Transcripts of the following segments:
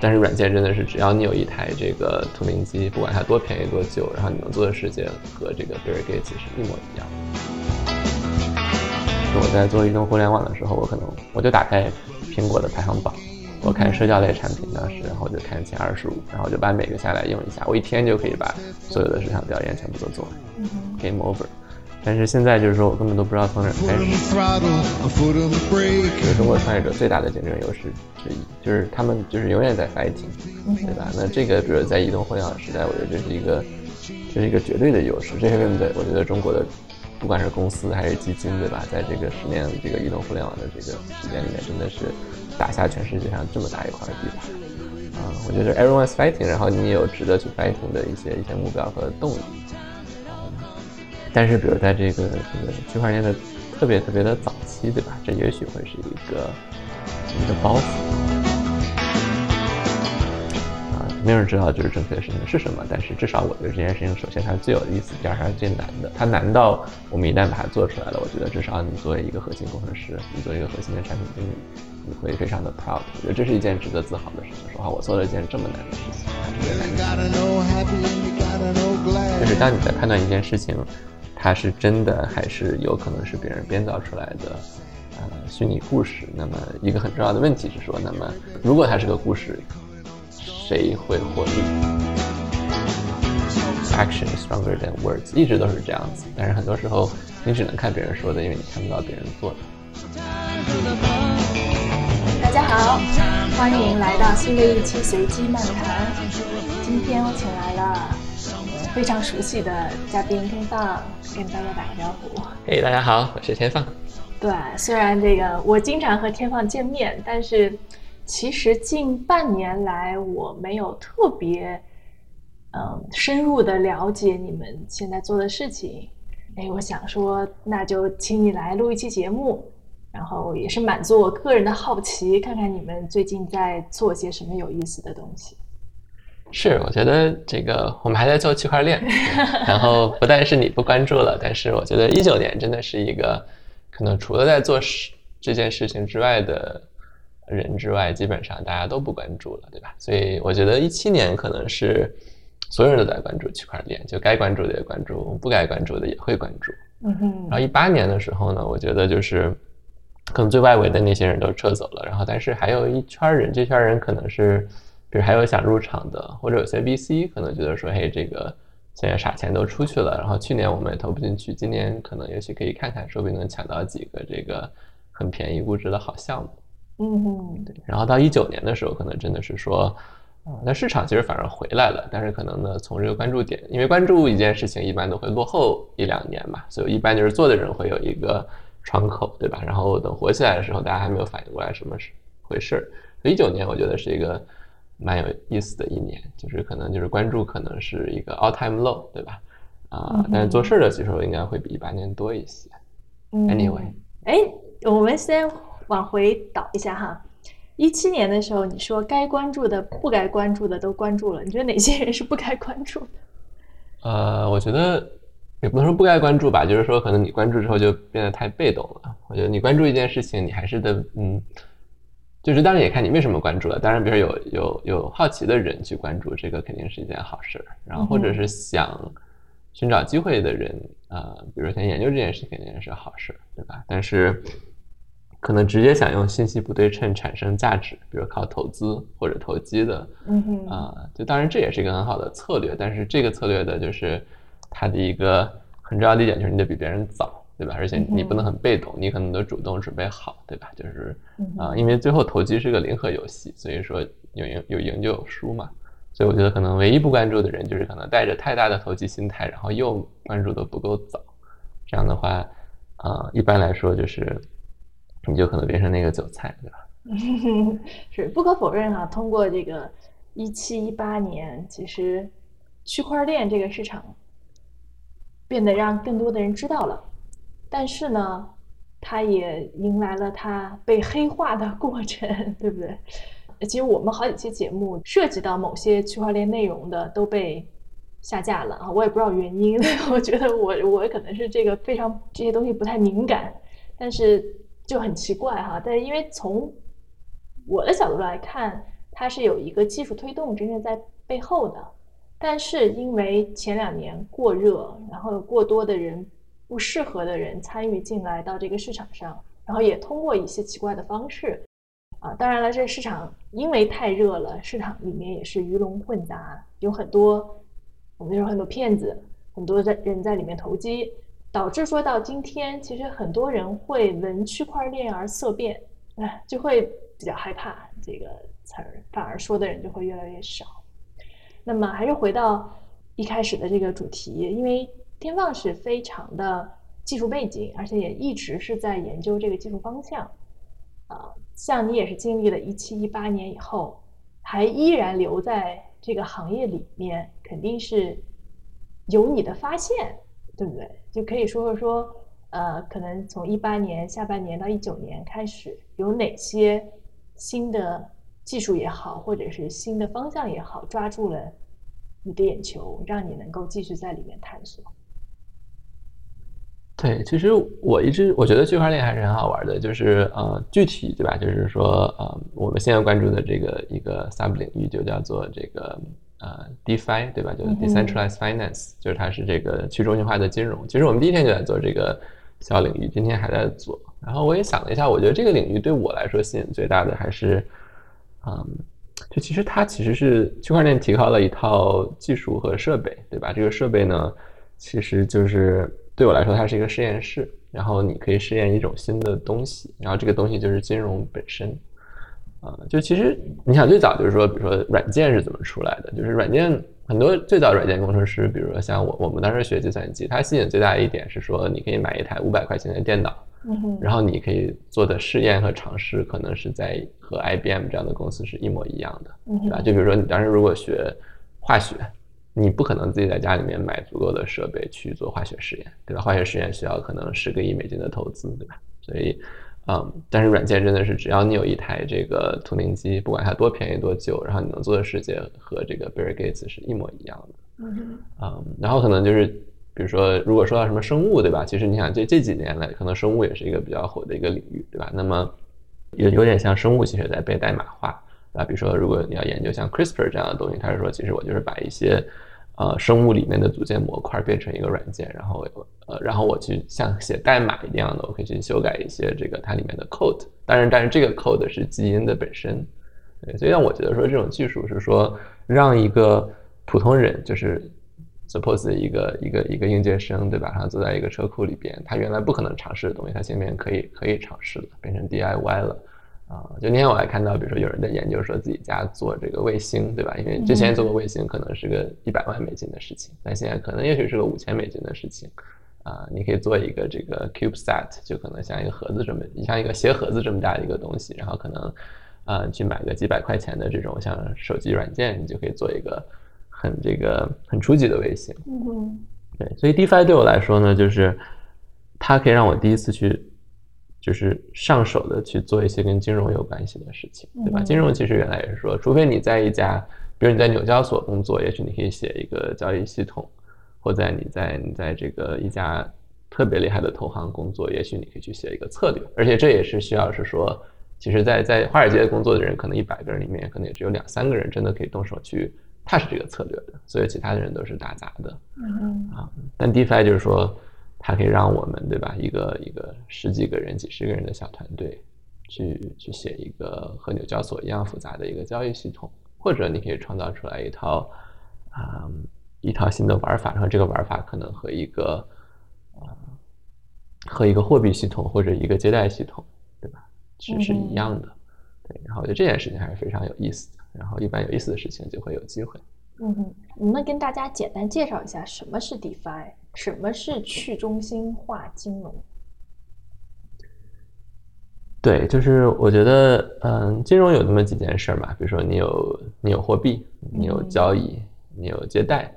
但是软件真的是只要你有一台这个图灵机，不管它多便宜多旧，然后你能做的事情和这个 Bill Gates 是一模一样。我在做移动互联网的时候，我可能我就打开苹果的排行榜，我看社交类产品当时，然后我就看前二十五，然后我就把每个下来用一下，我一天就可以把所有的市场调研全部都做完，Game over。但是现在就是说我根本都不知道从哪开始。这是中国创业者最大的竞争优势之一，就是他们就是永远在 fighting，对吧？那这个比如在移动互联网时代，我觉得这是一个这是一个绝对的优势。这是为什么？我觉得中国的不管是公司还是基金，对吧？在这个十年这个移动互联网的这个时间里面，真的是打下全世界上这么大一块地盘。啊，我觉得 everyone's fighting，然后你也有值得去 fighting 的一些一些目标和动力。但是，比如在这个这个区块链的特别特别的早期，对吧？这也许会是一个一个包袱啊，没有人知道就是正确的事情是什么。但是至少我觉得这件事情，首先它是最有意思，第二它是最难的。它难到我们一旦把它做出来了，我觉得至少你作为一个核心工程师，你作为一个核心的产品经理，你会非常的 proud。我觉得这是一件值得自豪的事情。说话，我做了一件这么难的事情，它特别难。就是当你在判断一件事情。它是真的还是有可能是别人编造出来的，呃，虚拟故事？那么一个很重要的问题是说，那么如果它是个故事，谁会获利？Action stronger than words，一直都是这样子。但是很多时候你只能看别人说的，因为你看不到别人做的。大家好，欢迎来到新的一期随机漫谈。今天我请来了。非常熟悉的嘉宾天放，跟大家打个招呼。嘿，大家好，我是天放。对，虽然这个我经常和天放见面，但是其实近半年来我没有特别嗯深入的了解你们现在做的事情。哎，我想说，那就请你来录一期节目，然后也是满足我个人的好奇，看看你们最近在做些什么有意思的东西。是，我觉得这个我们还在做区块链，然后不但是你不关注了，但是我觉得一九年真的是一个可能除了在做事这件事情之外的人之外，基本上大家都不关注了，对吧？所以我觉得一七年可能是所有人都在关注区块链，就该关注的也关注，不该关注的也会关注。嗯哼。然后一八年的时候呢，我觉得就是可能最外围的那些人都撤走了，然后但是还有一圈人，这圈人可能是。比如还有想入场的，或者有些 VC 可能觉得说，嘿，这个现在傻钱都出去了，然后去年我们也投不进去，今年可能也许可以看看，说不定能抢到几个这个很便宜估值的好项目。嗯，对。然后到一九年的时候，可能真的是说，那市场其实反而回来了，但是可能呢，从这个关注点，因为关注一件事情一般都会落后一两年嘛，所以一般就是做的人会有一个窗口，对吧？然后等火起来的时候，大家还没有反应过来什么是回事儿。一九年我觉得是一个。蛮有意思的一年，就是可能就是关注可能是一个 all time low，对吧？啊，但是做事的其实应该会比一八年多一些。Anyway，哎，我们先往回倒一下哈。一七年的时候，你说该关注的、不该关注的都关注了，你觉得哪些人是不该关注的？呃，我觉得也不能说不该关注吧，就是说可能你关注之后就变得太被动了。我觉得你关注一件事情，你还是得嗯。就是当然也看你为什么关注了，当然比如有有有好奇的人去关注这个肯定是一件好事儿，然后或者是想寻找机会的人，呃，比如想研究这件事肯定是好事儿，对吧？但是可能直接想用信息不对称产生价值，比如靠投资或者投机的，嗯哼，啊，就当然这也是一个很好的策略，但是这个策略的就是它的一个很重要的一点就是你得比别人早。对吧？而且你不能很被动，你可能得主动准备好，对吧？就是啊，因为最后投机是个零和游戏，所以说有赢有赢就有输嘛。所以我觉得可能唯一不关注的人，就是可能带着太大的投机心态，然后又关注的不够早。这样的话，啊，一般来说就是你就可能变成那个韭菜，对吧？是不可否认哈，通过这个一七一八年，其实区块链这个市场变得让更多的人知道了。但是呢，它也迎来了它被黑化的过程，对不对？其实我们好几期节目涉及到某些区块链内容的都被下架了啊，我也不知道原因。我觉得我我可能是这个非常这些东西不太敏感，但是就很奇怪哈。但是因为从我的角度来看，它是有一个技术推动真正在背后的。但是因为前两年过热，然后过多的人不适合的人参与进来到这个市场上，然后也通过一些奇怪的方式，啊，当然了，这市场因为太热了，市场里面也是鱼龙混杂，有很多我们说很多骗子，很多在人在里面投机，导致说到今天，其实很多人会闻区块链而色变，哎，就会比较害怕这个词儿，反而说的人就会越来越少。那么还是回到一开始的这个主题，因为天放是非常的技术背景，而且也一直是在研究这个技术方向。啊，像你也是经历了一七一八年以后，还依然留在这个行业里面，肯定是有你的发现，对不对？就可以说说说，呃，可能从一八年下半年到一九年开始，有哪些新的？技术也好，或者是新的方向也好，抓住了你的眼球，让你能够继续在里面探索。对，其实我一直我觉得区块链还是很好玩的，就是呃，具体对吧？就是说呃，我们现在关注的这个一个 sub 领域就叫做这个呃 DeFi 对吧？就是 Decentralized Finance，就是它是这个去中心化的金融。其实我们第一天就在做这个小领域，今天还在做。然后我也想了一下，我觉得这个领域对我来说吸引最大的还是。嗯，就其实它其实是区块链提高了一套技术和设备，对吧？这个设备呢，其实就是对我来说，它是一个实验室，然后你可以试验一种新的东西，然后这个东西就是金融本身。啊，就其实你想最早就是说，比如说软件是怎么出来的？就是软件很多最早软件工程师，比如说像我，我们当时学计算机，它吸引最大的一点是说，你可以买一台五百块钱的电脑。然后你可以做的试验和尝试，可能是在和 IBM 这样的公司是一模一样的，对吧？就比如说你当时如果学化学，你不可能自己在家里面买足够的设备去做化学实验，对吧？化学实验需要可能十个亿美金的投资，对吧？所以，嗯，但是软件真的是只要你有一台这个图灵机，不管它多便宜多旧，然后你能做的世界和这个 Bill Gates 是一模一样的，嗯，然后可能就是。比如说，如果说到什么生物，对吧？其实你想，这这几年来，可能生物也是一个比较火的一个领域，对吧？那么有有点像生物其实在被代码化，啊，比如说，如果你要研究像 CRISPR 这样的东西，它是说，其实我就是把一些呃生物里面的组件模块变成一个软件，然后呃，然后我去像写代码一样的，我可以去修改一些这个它里面的 code。当然，但是这个 code 是基因的本身，对，所以让我觉得说，这种技术是说让一个普通人就是。Suppose 一个一个一个应届生，对吧？他坐在一个车库里边，他原来不可能尝试的东西，他现在可以可以尝试了，变成 DIY 了啊！就那天我还看到，比如说有人在研究说自己家做这个卫星，对吧？因为之前做过卫星可能是个一百万美金的事情，但现在可能也许是个五千美金的事情啊！你可以做一个这个 CubeSat，就可能像一个盒子这么，像一个鞋盒子这么大的一个东西，然后可能啊去买个几百块钱的这种像手机软件，你就可以做一个。很这个很初级的卫星，嗯，对，所以 DeFi 对我来说呢，就是它可以让我第一次去，就是上手的去做一些跟金融有关系的事情，对吧？金融其实原来也是说，除非你在一家，比如你在纽交所工作，也许你可以写一个交易系统，或在你在你在这个一家特别厉害的投行工作，也许你可以去写一个策略，而且这也是需要是说，其实，在在华尔街工作的人，可能一百个人里面，可能也只有两三个人真的可以动手去。他是这个策略的，所以其他的人都是打杂的。嗯啊，但 DeFi 就是说，它可以让我们对吧，一个一个十几个人、几十个人的小团队，去去写一个和纽交所一样复杂的一个交易系统，或者你可以创造出来一套啊一套新的玩法，然后这个玩法可能和一个啊和一个货币系统或者一个接待系统，对吧，是是一样的。对，然后我觉得这件事情还是非常有意思的。然后，一般有意思的事情就会有机会。嗯哼，能不能跟大家简单介绍一下什么是 DeFi，什么是去中心化金融？对，就是我觉得，嗯，金融有那么几件事嘛，比如说你有你有货币，你有交易，你有借贷，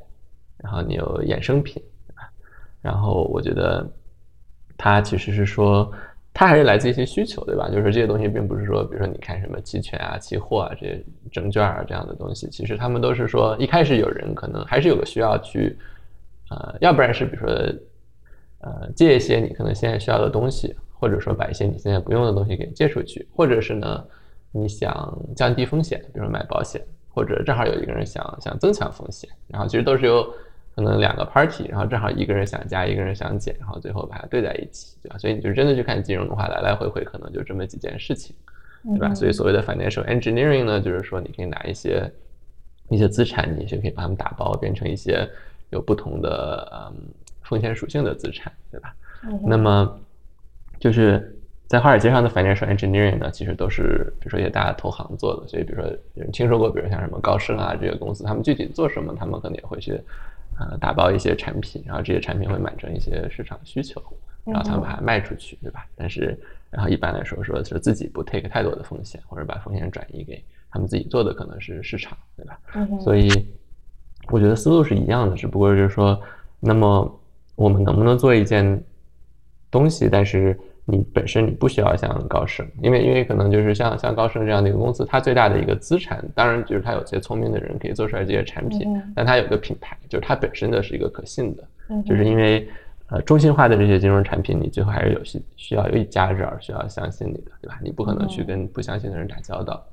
然后你有衍生品，对吧？然后我觉得它其实是说。它还是来自一些需求，对吧？就是这些东西并不是说，比如说你看什么期权啊、期货啊这些证券啊这样的东西，其实他们都是说一开始有人可能还是有个需要去，呃，要不然是比如说，呃，借一些你可能现在需要的东西，或者说把一些你现在不用的东西给借出去，或者是呢，你想降低风险，比如说买保险，或者正好有一个人想想增强风险，然后其实都是由可能两个 party，然后正好一个人想加，一个人想减，然后最后把它对在一起，对吧？所以你就真的去看金融的话，来来回回可能就这么几件事情，对吧？所以所谓的 financial engineering 呢，就是说你可以拿一些一些资产，你就可以把它们打包变成一些有不同的嗯风险属性的资产，对吧？那么就是在华尔街上的 financial engineering 呢，其实都是比如说一些大的投行做的，所以比如说有人听说过，比如像什么高盛啊这些公司，他们具体做什么，他们可能也会去呃打包一些产品，然后这些产品会满足一些市场需求，然后他们把它卖出去，对吧？但是然后一般来说说是自己不 take 太多的风险，或者把风险转移给他们自己做的可能是市场，对吧？嗯所以我觉得思路是一样的，只不过就是说，那么我们能不能做一件东西，但是你本身你不需要像高盛，因为因为可能就是像像高盛这样的一个公司，它最大的一个资产，当然就是它有些聪明的人可以做出来这些产品，但它有个品牌，就是它本身的是一个可信的，就是因为呃中心化的这些金融产品，你最后还是有需需要有一家人儿需要相信你的，对吧？你不可能去跟不相信的人打交道。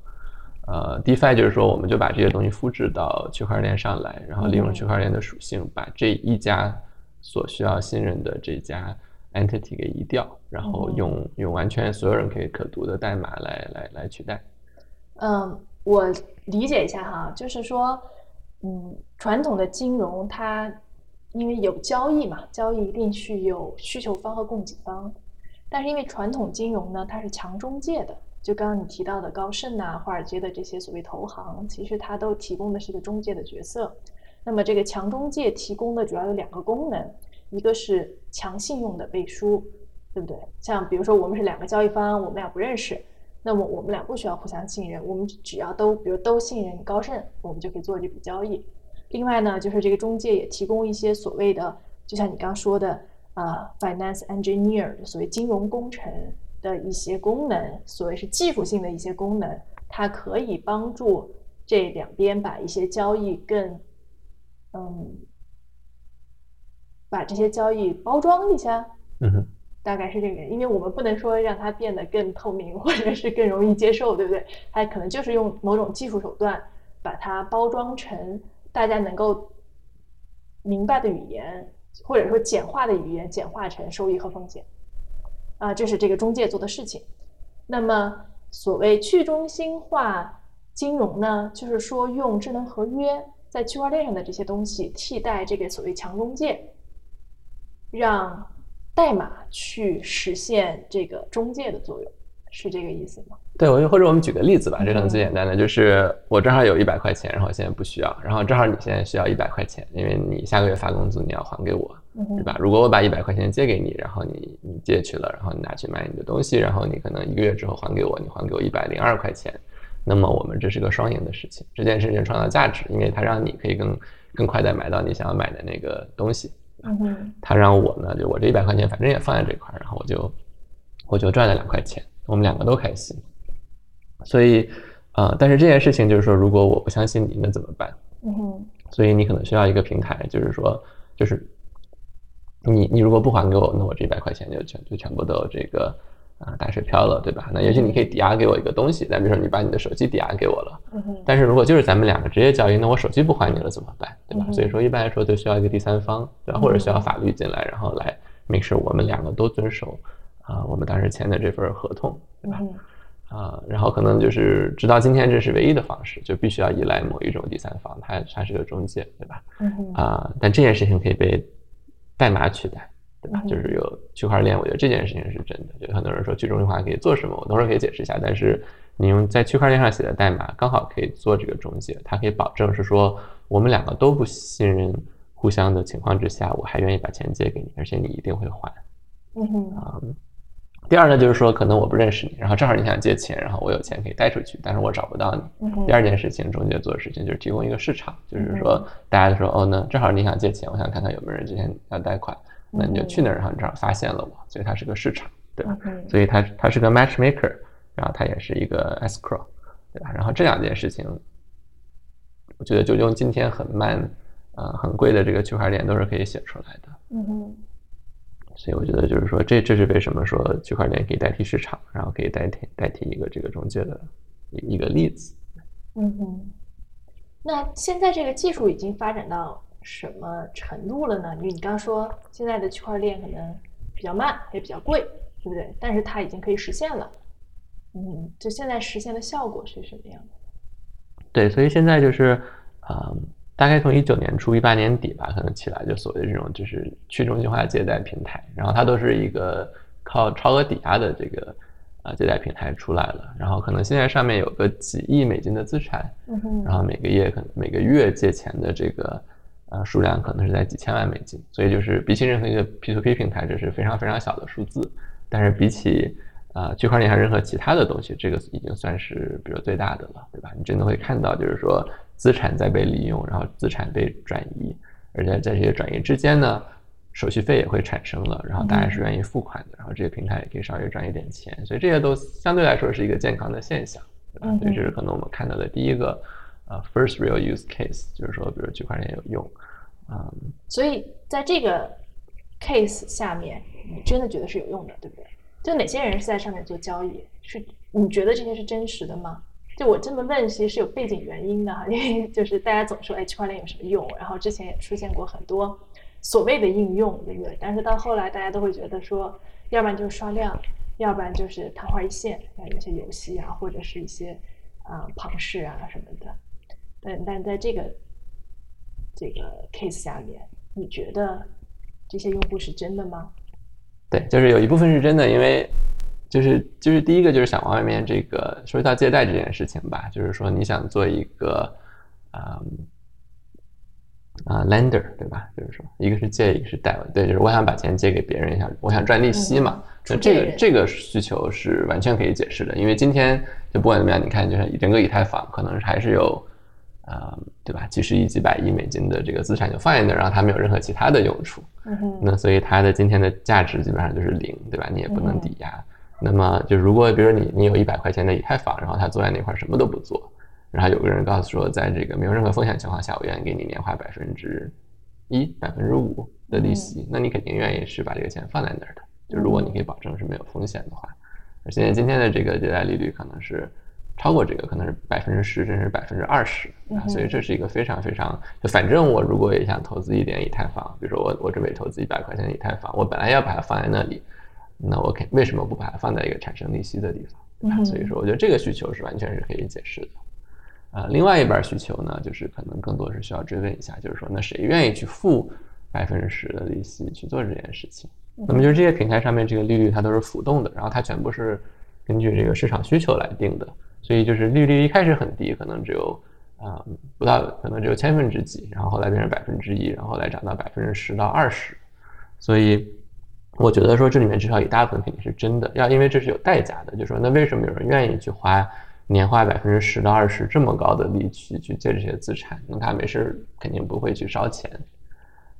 呃，DeFi 就是说，我们就把这些东西复制到区块链上来，然后利用区块链的属性，把这一家所需要信任的这家。entity 给移掉，然后用用完全所有人可以可读的代码来来来取代。嗯，我理解一下哈，就是说，嗯，传统的金融它因为有交易嘛，交易一定是有需求方和供给方，但是因为传统金融呢，它是强中介的，就刚刚你提到的高盛呐、华尔街的这些所谓投行，其实它都提供的是一个中介的角色。那么这个强中介提供的主要有两个功能。一个是强信用的背书，对不对？像比如说我们是两个交易方，我们俩不认识，那么我们俩不需要互相信任，我们只要都比如都信任高盛，我们就可以做这笔交易。另外呢，就是这个中介也提供一些所谓的，就像你刚说的，呃，finance engineer，所谓金融工程的一些功能，所谓是技术性的一些功能，它可以帮助这两边把一些交易更，嗯。把这些交易包装一下，嗯哼，大概是这个，因为我们不能说让它变得更透明或者是更容易接受，对不对？它可能就是用某种技术手段把它包装成大家能够明白的语言，或者说简化的语言，简化成收益和风险。啊，这是这个中介做的事情。那么，所谓去中心化金融呢，就是说用智能合约在区块链上的这些东西替代这个所谓强中介。让代码去实现这个中介的作用，是这个意思吗？对，我就或者我们举个例子吧，这可能最简单的就是我正好有一百块钱，然后现在不需要，然后正好你现在需要一百块钱，因为你下个月发工资你要还给我，对吧？如果我把一百块钱借给你，然后你你借去了，然后你拿去买你的东西，然后你可能一个月之后还给我，你还给我一百零二块钱，那么我们这是个双赢的事情，这件事情创造价值，因为它让你可以更更快的买到你想要买的那个东西。嗯哼，他让我呢，就我这一百块钱，反正也放在这块儿，然后我就我就赚了两块钱，我们两个都开心。所以，呃，但是这件事情就是说，如果我不相信你，那怎么办？嗯哼，所以你可能需要一个平台，就是说，就是你你如果不还给我，那我这一百块钱就全就全部都这个。啊，打水漂了，对吧？那也许你可以抵押给我一个东西，再比如说你把你的手机抵押给我了，嗯但是如果就是咱们两个直接交易，那我手机不还你了怎么办，对吧？所以说一般来说就需要一个第三方，对吧？或者需要法律进来，然后来 make sure 我们两个都遵守啊，我们当时签的这份合同，对吧？啊，然后可能就是直到今天这是唯一的方式，就必须要依赖某一种第三方，它它是个中介，对吧？啊，但这件事情可以被代码取代。对吧？就是有区块链，我觉得这件事情是真的。就很多人说去中心化可以做什么，我等会儿可以解释一下。但是你用在区块链上写的代码，刚好可以做这个中介，它可以保证是说我们两个都不信任互相的情况之下，我还愿意把钱借给你，而且你一定会还。嗯哼。啊，第二呢，就是说可能我不认识你，然后正好你想借钱，然后我有钱可以贷出去，但是我找不到你。第二件事情，中介做的事情就是提供一个市场，就是说大家说哦，那正好你想借钱，我想看看有没有人之前要贷款。那你就去那儿，然后正好发现了我，所以它是个市场，对吧？所以它它是个 matchmaker，然后它也是一个 escrow，对吧？然后这两件事情，我觉得就用今天很慢、呃很贵的这个区块链都是可以写出来的。嗯哼。所以我觉得就是说，这这是为什么说区块链可以代替市场，然后可以代替代替一个这个中介的一个例子。嗯哼，那现在这个技术已经发展到什么程度了呢？因为你刚说现在的区块链可能比较慢，也比较贵，对不对？但是它已经可以实现了。嗯，就现在实现的效果是什么样的？对，所以现在就是，呃，大概从一九年初、一八年底吧，可能起来就所谓的这种就是去中心化借贷平台，然后它都是一个靠超额抵押的这个啊借贷平台出来了，然后可能现在上面有个几亿美金的资产，然后每个月可能每个月借钱的这个呃数量可能是在几千万美金，所以就是比起任何一个 P to P 平台，这是非常非常小的数字，但是比起啊，区块链上任何其他的东西，这个已经算是比如最大的了，对吧？你真的会看到，就是说资产在被利用，然后资产被转移，而且在这些转移之间呢，手续费也会产生了，然后大家是愿意付款的，然后这些平台也可以稍微赚一点钱，所以这些都相对来说是一个健康的现象，对吧？所以这是可能我们看到的第一个呃 first real use case，就是说比如区块链有用，嗯，所以在这个 case 下面，你真的觉得是有用的，对不对？就哪些人是在上面做交易？是你觉得这些是真实的吗？就我这么问，其实是有背景原因的哈，因为就是大家总说，哎，区块链有什么用？然后之前也出现过很多所谓的应用，对不对？但是到后来，大家都会觉得说，要不然就是刷量，要不然就是昙花一现，像有些游戏啊，或者是一些啊庞氏啊什么的。但但在这个这个 case 下面，你觉得这些用户是真的吗？对，就是有一部分是真的，因为就是就是第一个就是想往外面这个说到借贷这件事情吧，就是说你想做一个啊啊 lender 对吧？就是说一个是借，一个是贷，对，就是我想把钱借给别人，想我想赚利息嘛。那这个这个需求是完全可以解释的，因为今天就不管怎么样，你看就是整个以太坊可能还是有。啊，对吧？几十亿、几百亿美金的这个资产就放在那儿，然后它没有任何其他的用处。嗯那所以它的今天的价值基本上就是零，对吧？你也不能抵押。那么就如果比如说你你有一百块钱的以太坊，然后他坐在那块什么都不做，然后有个人告诉说，在这个没有任何风险情况下，我愿意给你年化百分之一、百分之五的利息，那你肯定愿意是把这个钱放在那儿的。就如果你可以保证是没有风险的话，而现在今天的这个借贷利率可能是。超过这个可能是百分之十，甚至百分之二十啊，所以这是一个非常非常就反正我如果也想投资一点以太坊，比如说我我准备投资一百块钱的以太坊，我本来要把它放在那里，那我肯为什么不把它放在一个产生利息的地方？对吧？所以说我觉得这个需求是完全是可以解释的。呃，另外一半需求呢，就是可能更多是需要追问一下，就是说那谁愿意去付百分之十的利息去做这件事情？那么就是这些平台上面这个利率它都是浮动的，然后它全部是根据这个市场需求来定的。所以就是利率一开始很低，可能只有啊不到，可能只有千分之几，然后后来变成百分之一，然后来涨到百分之十到二十。所以我觉得说这里面至少一大部分肯定是真的，要因为这是有代价的。就说那为什么有人愿意去花年化百分之十到二十这么高的利息去借这些资产？那他没事肯定不会去烧钱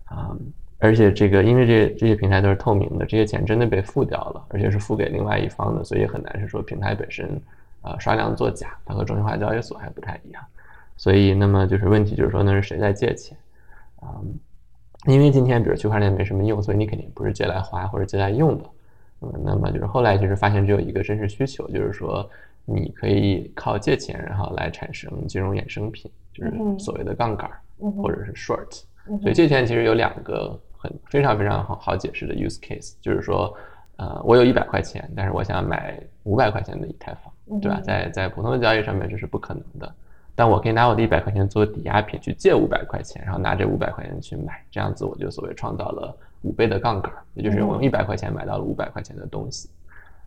啊。而且这个因为这这些平台都是透明的，这些钱真的被付掉了，而且是付给另外一方的，所以很难是说平台本身。呃，刷量作假，它和中心化交易所还不太一样，所以那么就是问题就是说那是谁在借钱啊？因为今天比如区块链没什么用，所以你肯定不是借来花或者借来用的。嗯，那么就是后来就是发现只有一个真实需求，就是说你可以靠借钱然后来产生金融衍生品，就是所谓的杠杆或者是 short。所以借钱其实有两个很非常非常好好解释的 use case，就是说呃我有一百块钱，但是我想买五百块钱的以太坊。对吧？在在普通的交易上面这是不可能的，但我可以拿我的一百块钱做抵押品去借五百块钱，然后拿这五百块钱去买，这样子我就所谓创造了五倍的杠杆，也就是我用一百块钱买到了五百块钱的东西。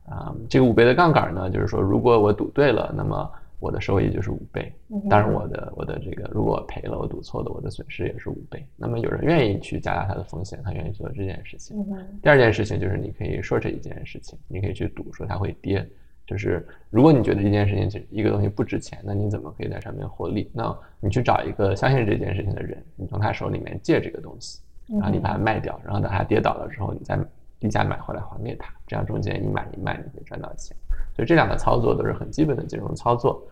啊，这个五倍的杠杆呢，就是说如果我赌对了，那么我的收益就是五倍。当然，我的我的这个如果我赔了，我赌错了，我的损失也是五倍。那么有人愿意去加大它的风险，他愿意做这件事情。第二件事情就是你可以 short 一件事情，你可以去赌说它会跌。就是如果你觉得一件事情、一个东西不值钱，那你怎么可以在上面获利？那你去找一个相信这件事情的人，你从他手里面借这个东西，然后你把它卖掉，然后等它跌倒了之后，你再低价买回来还给他，这样中间一买一卖，你可以赚到钱。所以这两个操作都是很基本的金融操作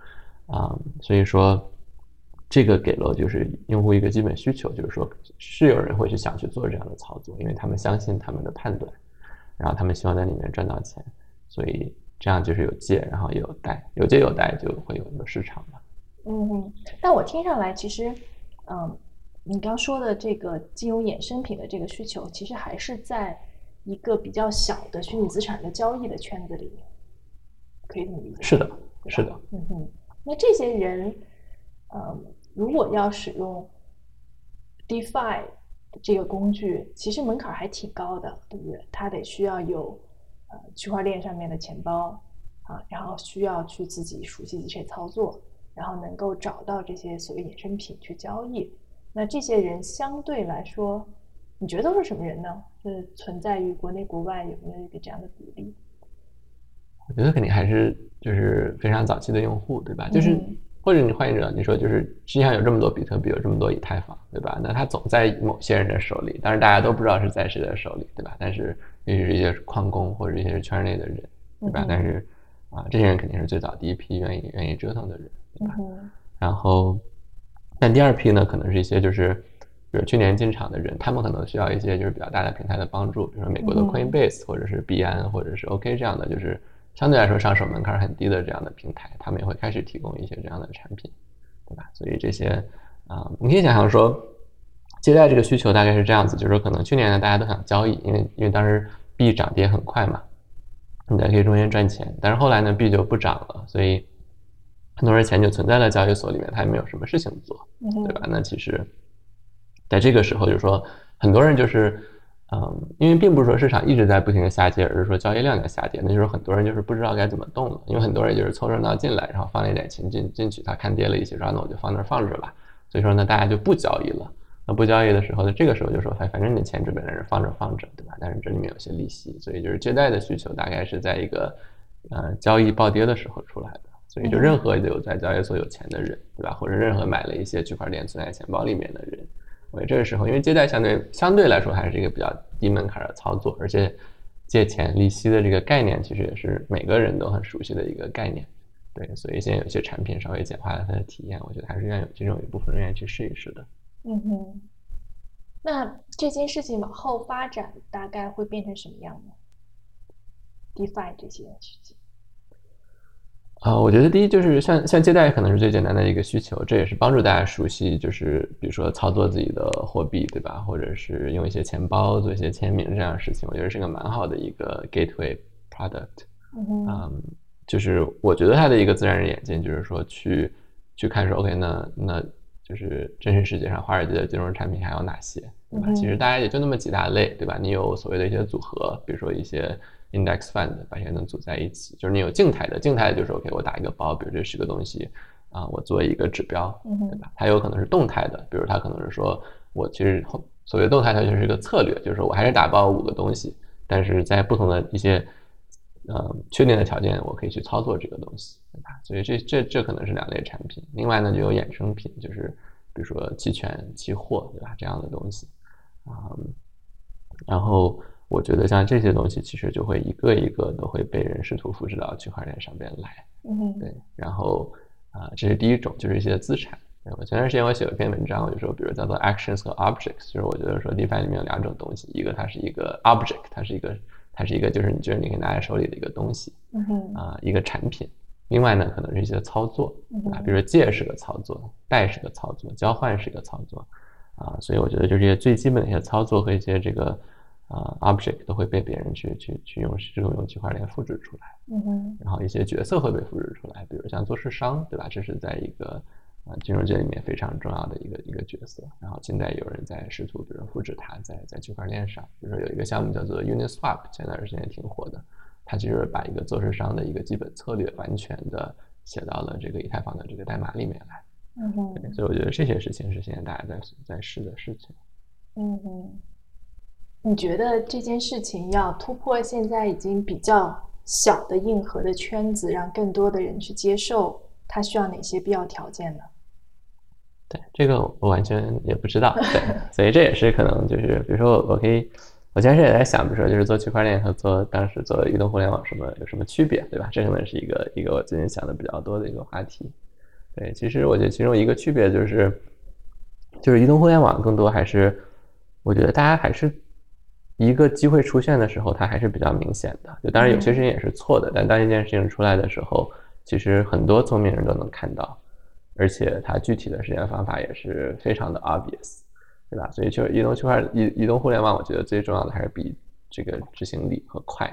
啊。所以说，这个给了就是用户一个基本需求，就是说是有人会去想去做这样的操作，因为他们相信他们的判断，然后他们希望在里面赚到钱，所以。这样就是有借，然后也有贷，有借有贷就会有一个市场嘛。嗯，但我听上来其实，嗯，你刚说的这个金融衍生品的这个需求，其实还是在一个比较小的虚拟资产的交易的圈子里面，可以这么理解？是的，是的。嗯哼，那这些人，嗯，如果要使用 DeFi 这个工具，其实门槛还挺高的，对不对？他得需要有呃区块链上面的钱包啊，然后需要去自己熟悉这些操作。然后能够找到这些所谓衍生品去交易，那这些人相对来说，你觉得都是什么人呢？是存在于国内国外有没有一个这样的比例？我觉得肯定还是就是非常早期的用户，对吧？就是或者你换一种你说就是实际上有这么多比特币，有这么多以太坊，对吧？那它总在某些人的手里，但是大家都不知道是在谁的手里，对吧？但是也许是一些矿工或者一些圈内的人，对吧？但是啊，这些人肯定是最早第一批愿意愿意折腾的人。嗯，然后，但第二批呢，可能是一些就是，比如去年进场的人，他们可能需要一些就是比较大的平台的帮助，比如说美国的 Coinbase 或者是币安或者是 OK 这样的，就是相对来说上手门槛很低的这样的平台，他们也会开始提供一些这样的产品，对吧？所以这些啊，你可以想象说，借贷这个需求大概是这样子，就是说可能去年呢大家都想交易，因为因为当时币涨跌很快嘛，你在可以中间赚钱，但是后来呢币就不涨了，所以。很多人钱就存在了交易所里面，他也没有什么事情做，对吧？那其实，在这个时候，就是说，很多人就是，嗯，因为并不是说市场一直在不停的下跌，而是说交易量在下跌，那就是很多人就是不知道该怎么动了。因为很多人就是凑热闹进来，然后放了一点钱进进去，他看跌了一些，然后那我就放那儿放着吧。所以说呢，大家就不交易了。那不交易的时候呢，这个时候就说，哎，反正你的钱这边在这放着放着，对吧？但是这里面有些利息，所以就是借贷的需求大概是在一个，呃，交易暴跌的时候出来的。所以，就任何有在交易所有钱的人，对吧？或者任何买了一些区块链存在钱包里面的人，我觉得这个时候，因为借贷相对相对来说还是一个比较低门槛的操作，而且借钱利息的这个概念，其实也是每个人都很熟悉的一个概念。对，所以现在有些产品稍微简化了它的体验，我觉得还是愿有其中有一部分人愿意去试一试的。嗯哼，那这件事情往后发展大概会变成什么样呢？DeFi 这些事情。啊，我觉得第一就是像像借贷可能是最简单的一个需求，这也是帮助大家熟悉，就是比如说操作自己的货币，对吧？或者是用一些钱包做一些签名这样的事情，我觉得是个蛮好的一个 gateway product。嗯，就是我觉得它的一个自然人眼睛就是说去去看说，OK，那那就是真实世界上华尔街的金融产品还有哪些，对吧？其实大家也就那么几大类，对吧？你有所谓的一些组合，比如说一些。Index Fund 把这些能组在一起，就是你有静态的，静态的就是 OK，我打一个包，比如这十个东西啊，我做一个指标，对吧？它有可能是动态的，比如它可能是说我其实所谓动态，它就是一个策略，就是说我还是打包五个东西，但是在不同的一些呃确定的条件，我可以去操作这个东西，对吧？所以这这这可能是两类产品。另外呢，就有衍生品，就是比如说期权、期货，对吧？这样的东西啊，然后。我觉得像这些东西，其实就会一个一个都会被人试图复制到区块链上边来。嗯，对。然后啊，这是第一种，就是一些资产。我前段时间我写了篇文章，我就说，比如叫做 actions 和 objects，就是我觉得说 DeFi 里面有两种东西，一个它是一个 object，它是一个它是一个就是你觉得你可以拿在手里的一个东西。嗯哼。啊，一个产品。另外呢，可能是一些操作啊，比如说借是个操作，贷是个操作，交换是一个操作。啊，所以我觉得就是一些最基本的一些操作和一些这个。啊，object 都会被别人去去去用这种用区块链复制出来，嗯哼，然后一些角色会被复制出来，比如像做市商，对吧？这是在一个啊金融界里面非常重要的一个一个角色。然后现在有人在试图，比如复制它在在区块链上，比如说有一个项目叫做 Uniswap，前段时间挺火的，它其实把一个做市商的一个基本策略完全的写到了这个以太坊的这个代码里面来，嗯哼，所以我觉得这些事情是现在大家在在试的事情，嗯哼。你觉得这件事情要突破现在已经比较小的硬核的圈子，让更多的人去接受，它需要哪些必要条件呢？对，这个我完全也不知道。对，所以这也是可能就是，比如说我可以，我前时也在想，比如说就是做区块链和做当时做移动互联网什么有什么区别，对吧？这可能是一个一个我最近想的比较多的一个话题。对，其实我觉得其中一个区别就是，就是移动互联网更多还是，我觉得大家还是。一个机会出现的时候，它还是比较明显的。就当然有些事情也是错的，但当一件事情出来的时候，其实很多聪明人都能看到，而且它具体的实现方法也是非常的 obvious，对吧？所以就是移动区块移移动互联网，我觉得最重要的还是比这个执行力和快。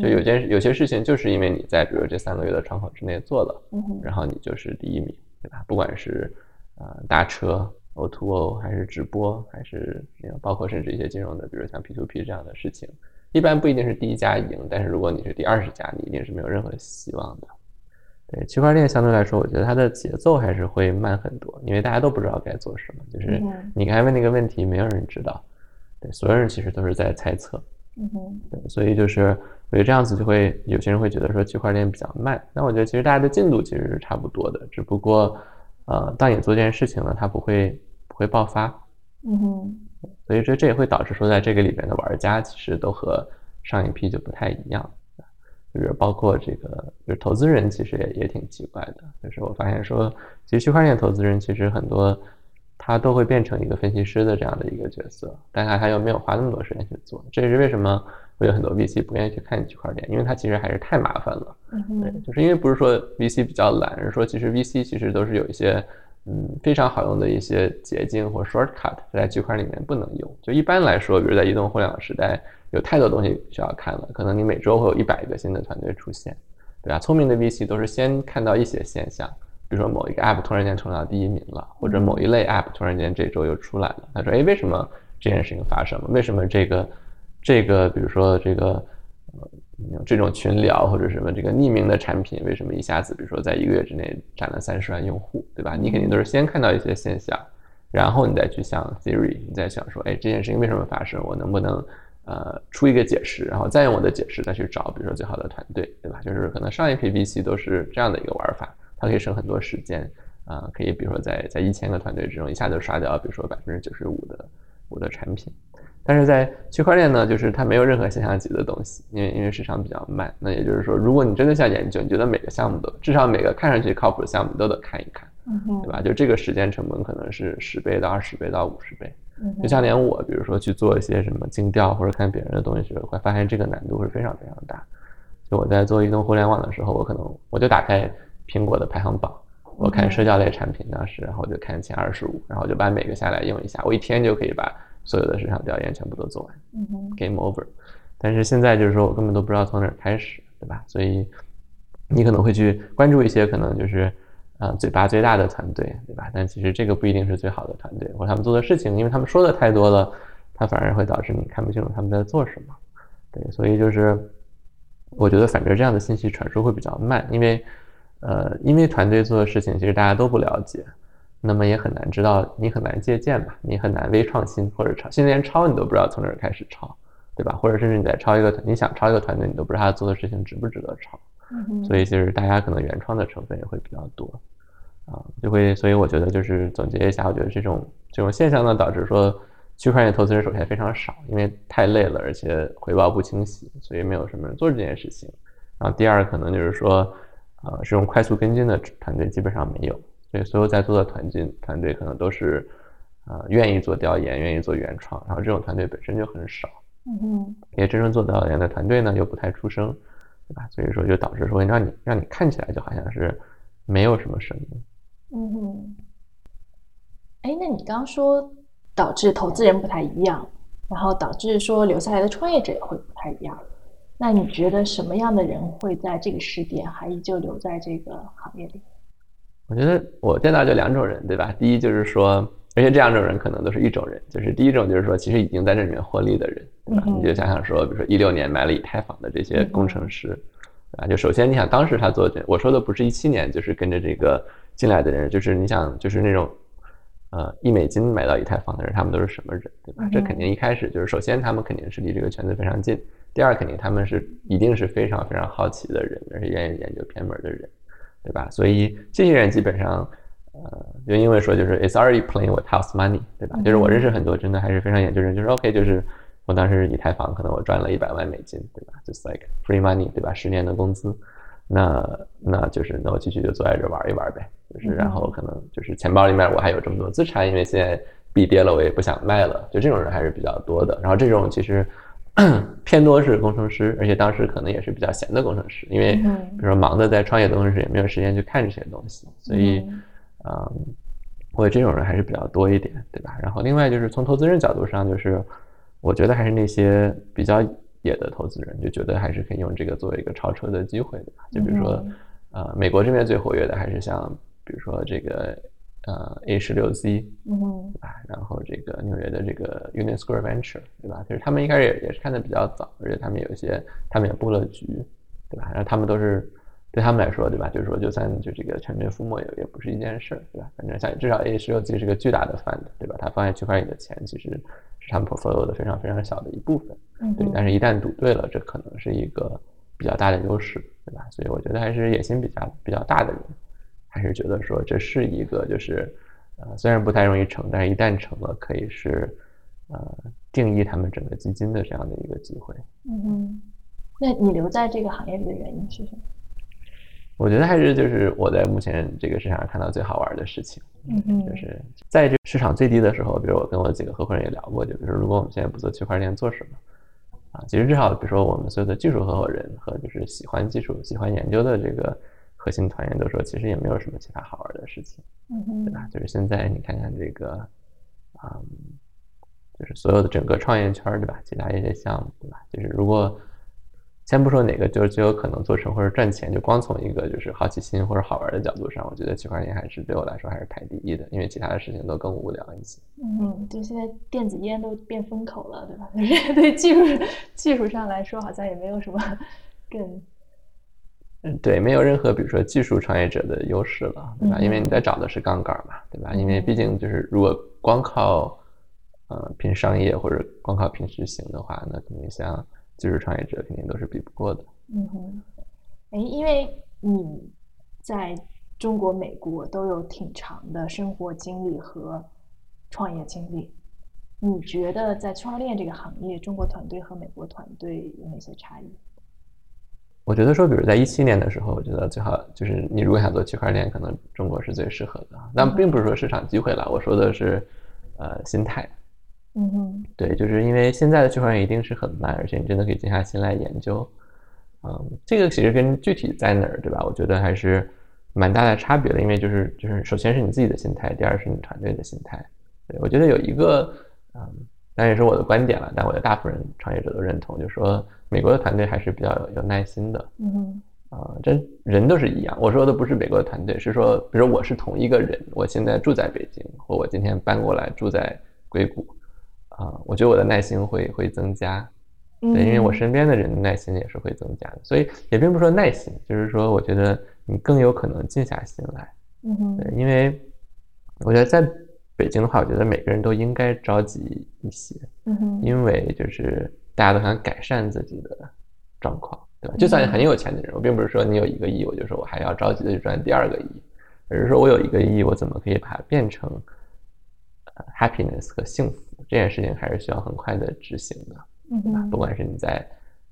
就有件有些事情，就是因为你在比如这三个月的窗口之内做了，然后你就是第一名，对吧？不管是呃搭车。O to O 还是直播，还是包括甚至一些金融的，比如像 P to P 这样的事情，一般不一定是第一家赢，但是如果你是第二十家，你一定是没有任何希望的。对，区块链相对来说，我觉得它的节奏还是会慢很多，因为大家都不知道该做什么，就是你刚才问那个问题，没有人知道，对，所有人其实都是在猜测。嗯哼，对，所以就是我觉得这样子就会有些人会觉得说区块链比较慢，那我觉得其实大家的进度其实是差不多的，只不过。呃，当你做这件事情呢，它不会不会爆发，嗯哼，所以这这也会导致说，在这个里边的玩家其实都和上一批就不太一样，就是包括这个，就是投资人其实也也挺奇怪的，就是我发现说，其实区块链投资人其实很多他都会变成一个分析师的这样的一个角色，但他他又没有花那么多时间去做，这也是为什么。会有很多 VC 不愿意去看区块链，因为它其实还是太麻烦了。对，就是因为不是说 VC 比较懒，而是说其实 VC 其实都是有一些嗯非常好用的一些捷径或 shortcut，在区块链里面不能用。就一般来说，比如在移动互联网时代，有太多东西需要看了，可能你每周会有一百个新的团队出现，对吧？聪明的 VC 都是先看到一些现象，比如说某一个 app 突然间冲到第一名了，或者某一类 app 突然间这周又出来了，他说：“哎，为什么这件事情发生了？为什么这个？”这个，比如说这个，呃，这种群聊或者什么这个匿名的产品，为什么一下子，比如说在一个月之内占了三十万用户，对吧？你肯定都是先看到一些现象，然后你再去想 Siri，你再想说，哎，这件事情为什么发生？我能不能呃出一个解释，然后再用我的解释再去找，比如说最好的团队，对吧？就是可能上一批 VC 都是这样的一个玩法，它可以省很多时间，啊，可以比如说在在一千个团队之中一下就刷掉，比如说百分之九十五的我的产品。但是在区块链呢，就是它没有任何现象级的东西，因为因为市场比较慢。那也就是说，如果你真的想研究，你觉得每个项目都至少每个看上去靠谱的项目都得看一看，对吧？就这个时间成本可能是十倍到二十倍到五十倍。就像连我，比如说去做一些什么竞调或者看别人的东西时，会发现这个难度是非常非常大。就我在做移动互联网的时候，我可能我就打开苹果的排行榜，我看社交类产品当时，然后我就看前二十五，然后就把每个下来用一下，我一天就可以把。所有的市场调研全部都做完，game over。但是现在就是说我根本都不知道从哪儿开始，对吧？所以你可能会去关注一些可能就是呃嘴巴最大的团队，对吧？但其实这个不一定是最好的团队，或者他们做的事情，因为他们说的太多了，它反而会导致你看不清楚他们在做什么。对，所以就是我觉得反正这样的信息传输会比较慢，因为呃因为团队做的事情其实大家都不了解。那么也很难知道，你很难借鉴吧？你很难微创新或者抄，现在连抄你都不知道从哪儿开始抄，对吧？或者甚至你在抄一个，你想抄一个团队，你都不知道他做的事情值不值得抄。所以其实大家可能原创的成分也会比较多，啊，就会，所以我觉得就是总结一下，我觉得这种这种现象呢，导致说区块链投资人首先非常少，因为太累了，而且回报不清晰，所以没有什么人做这件事情。然后第二可能就是说，呃，这种快速跟进的团队基本上没有。对，所有在座的团进团队可能都是，呃，愿意做调研、愿意做原创，然后这种团队本身就很少。嗯哼。因为真正做调研的团队呢，又不太出声，对吧？所以说就导致说，让你让你看起来就好像是没有什么声音。嗯哼。哎，那你刚刚说导致投资人不太一样，然后导致说留下来的创业者也会不太一样，那你觉得什么样的人会在这个时点还依旧留在这个行业里？我觉得我见到就两种人，对吧？第一就是说，而且这两种人可能都是一种人，就是第一种就是说，其实已经在这里面获利的人，对吧？你就想想说，比如说一六年买了以太坊的这些工程师，对吧？就首先你想当时他做的，我说的不是一七年，就是跟着这个进来的人，就是你想就是那种，呃，一美金买到以太坊的人，他们都是什么人，对吧？这肯定一开始就是首先他们肯定是离这个圈子非常近，第二肯定他们是一定是非常非常好奇的人，而且愿意研究偏门的人。对吧？所以这些人基本上，呃，用英文说就是 "It's already playing with house money"，对吧？就是我认识很多真的还是非常研究人，就是 OK，就是我当时以太坊可能我赚了一百万美金，对吧？Just like free money，对吧？十年的工资，那那就是那我继续就坐在这玩一玩呗，就是然后可能就是钱包里面我还有这么多资产，因为现在币跌了我也不想卖了，就这种人还是比较多的。然后这种其实 偏多是工程师，而且当时可能也是比较闲的工程师，因为比如说忙的在创业的工程师也没有时间去看这些东西，所以，嗯，我这种人还是比较多一点，对吧？然后另外就是从投资人角度上，就是我觉得还是那些比较野的投资人，就觉得还是可以用这个作为一个超车的机会对吧，就比如说，呃，美国这边最活跃的还是像比如说这个。呃，A 十六 Z，嗯，对吧？然后这个纽约的这个 Union Square Venture，对吧？就是他们一开始也也是看的比较早，而且他们有一些，他们也布了局，对吧？然后他们都是对他们来说，对吧？就是说，就算就这个全军覆没也也不是一件事儿，对吧？反正像至少 A 十六 Z 是个巨大的 fund，对吧？它放在区块链里的钱其实是他们 portfolio 的非常非常小的一部分，嗯，对。但是，一旦赌对了，这可能是一个比较大的优势，对吧？所以，我觉得还是野心比较比较大的人。还是觉得说这是一个，就是呃，虽然不太容易成，但是一旦成了，可以是呃定义他们整个基金的这样的一个机会。嗯，那你留在这个行业里的原因是什么？我觉得还是就是我在目前这个市场上看到最好玩的事情。嗯就是在这市场最低的时候，比如我跟我几个合伙人也聊过，就比如说如果我们现在不做区块链，做什么？啊，其实至少比如说我们所有的技术合伙人和就是喜欢技术、喜欢研究的这个。核心团员都说，其实也没有什么其他好玩的事情，嗯对吧？就是现在你看看这个，嗯，就是所有的整个创业圈，对吧？其他一些项目，对吧？就是如果先不说哪个就最有可能做成或者赚钱，就光从一个就是好奇心或者好玩的角度上，我觉得区块链还是对我来说还是排第一的，因为其他的事情都更无聊一些。嗯，就现在电子烟都变风口了，对吧？就 是对技术技术上来说，好像也没有什么 更。嗯，对，没有任何比如说技术创业者的优势了，对吧？因为你在找的是杠杆嘛，对吧？因为毕竟就是如果光靠呃拼商业或者光靠拼执行的话，那肯定像技术创业者肯定都是比不过的。嗯哼，哎，因为你在中国、美国都有挺长的生活经历和创业经历，你觉得在区块链这个行业，中国团队和美国团队有哪些差异？我觉得说，比如在一七年的时候，我觉得最好就是你如果想做区块链，可能中国是最适合的。但并不是说市场机会了，我说的是，呃，心态。嗯哼，对，就是因为现在的区块链一定是很慢，而且你真的可以静下心来研究。嗯，这个其实跟具体在哪儿，对吧？我觉得还是蛮大的差别的。因为就是就是首先是你自己的心态，第二是你团队的心态。对我觉得有一个，嗯，当然也是我的观点了，但我觉得大部分人创业者都认同，就是说。美国的团队还是比较有有耐心的，嗯，啊，这人都是一样。我说的不是美国的团队，是说，比如我是同一个人，我现在住在北京，或我今天搬过来住在硅谷，啊，我觉得我的耐心会会增加，对，因为我身边的人的耐心也是会增加的。所以也并不是说耐心，就是说，我觉得你更有可能静下心来，嗯对，因为我觉得在北京的话，我觉得每个人都应该着急一些，嗯因为就是。大家都想改善自己的状况，对吧？就算很有钱的人，我并不是说你有一个亿，我就说我还要着急的去赚第二个亿，而是说我有一个亿，我怎么可以把它变成呃 happiness 和幸福这件事情，还是需要很快的执行的，对吧？不管是你在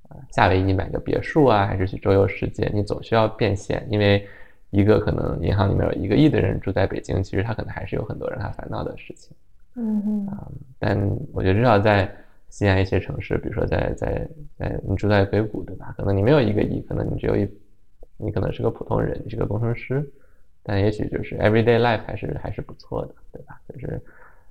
呃夏威夷买个别墅啊，还是去周游世界，你总需要变现，因为一个可能银行里面有一个亿的人住在北京，其实他可能还是有很多让他烦恼的事情，嗯哼，啊，但我觉得至少在。西安一些城市，比如说在在在你住在硅谷，对吧？可能你没有一个亿，可能你只有一，你可能是个普通人，你是个工程师，但也许就是 everyday life 还是还是不错的，对吧？就是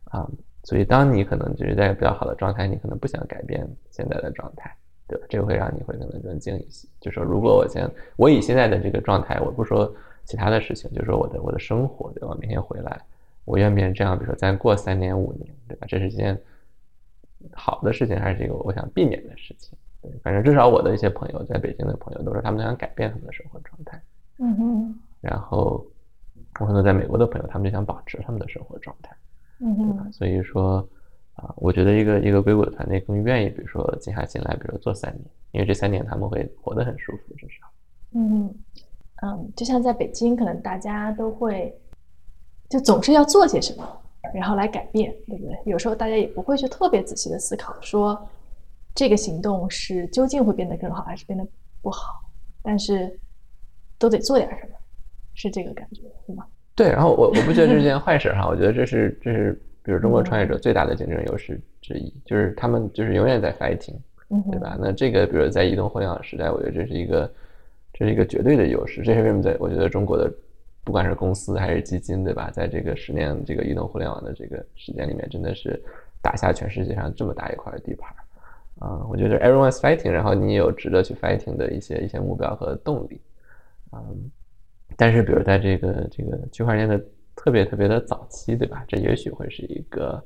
啊，所以当你可能就是在比较好的状态，你可能不想改变现在的状态，对吧？这个会让你会可能更静一些。就说如果我现我以现在的这个状态，我不说其他的事情，就说我的我的生活，对吧？明天回来，我愿不愿意这样？比如说再过三年五年，对吧？这是一件。好的事情还是一个我想避免的事情。对，反正至少我的一些朋友在北京的朋友都说他们都想改变他们的生活状态。嗯哼。然后我很多在美国的朋友，他们就想保持他们的生活状态。嗯哼。所以说啊，我觉得一个一个硅谷的团队更愿意，比如说静下心来，比如做三年，因为这三年他们会活得很舒服，至少。嗯嗯，就像在北京，可能大家都会就总是要做些什么。然后来改变，对不对？有时候大家也不会去特别仔细的思考，说这个行动是究竟会变得更好，还是变得不好。但是都得做点什么，是这个感觉，是吗？对。然后我我不觉得这是件坏事哈，我觉得这是这是比如中国创业者最大的竞争优势之一，就是他们就是永远在 fighting，对吧？那这个比如在移动互联网时代，我觉得这是一个这是一个绝对的优势。这是为什么在我觉得中国的不管是公司还是基金，对吧？在这个十年这个移动互联网的这个时间里面，真的是打下全世界上这么大一块地盘。啊，我觉得 everyone's fighting，然后你有值得去 fighting 的一些一些目标和动力。嗯，但是比如在这个这个区块链的特别特别的早期，对吧？这也许会是一个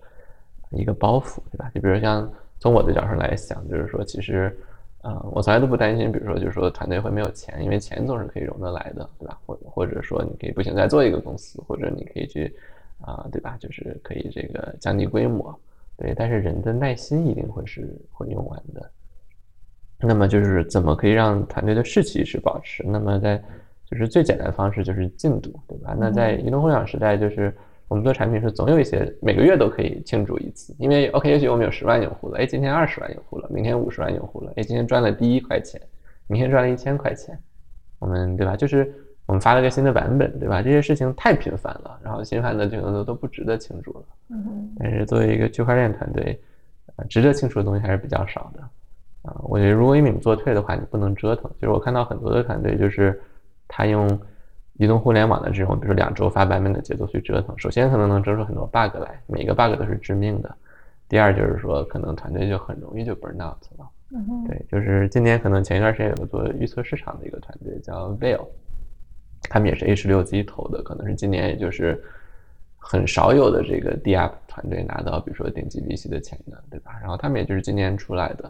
一个包袱，对吧？就比如像从我的角度来想，就是说其实，呃，我从来都不担心，比如说就是说团队会没有钱，因为钱总是可以融得来的，对吧？或或者说你可以不行再做一个公司，或者你可以去啊，对吧？就是可以这个降低规模。对，但是人的耐心一定会是会用完的。那么就是怎么可以让团队的士气是保持？那么在就是最简单的方式就是进度，对吧？那在移动互联网时代，就是我们做产品是总有一些每个月都可以庆祝一次，因为 OK，也许我们有十万用户了，哎，今天二十万用户了，明天五十万用户了，哎，今天赚了第一块钱，明天赚了一千块钱，我们对吧？就是。我们发了个新的版本，对吧？这些事情太频繁了，然后频繁的这个都都不值得庆祝了。嗯但是作为一个区块链团队，呃，值得庆祝的东西还是比较少的。啊，我觉得如果你们做退的话，你不能折腾。就是我看到很多的团队，就是他用移动互联网的这种，比如说两周发版本的节奏去折腾。首先可能能折出很多 bug 来，每一个 bug 都是致命的。第二就是说，可能团队就很容易就 burn out 了。嗯对，就是今年可能前一段时间有个做预测市场的一个团队叫 Veil。他们也是 A 十六机投的，可能是今年也就是很少有的这个 D App 团队拿到，比如说顶级 VC 的钱的，对吧？然后他们也就是今年出来的，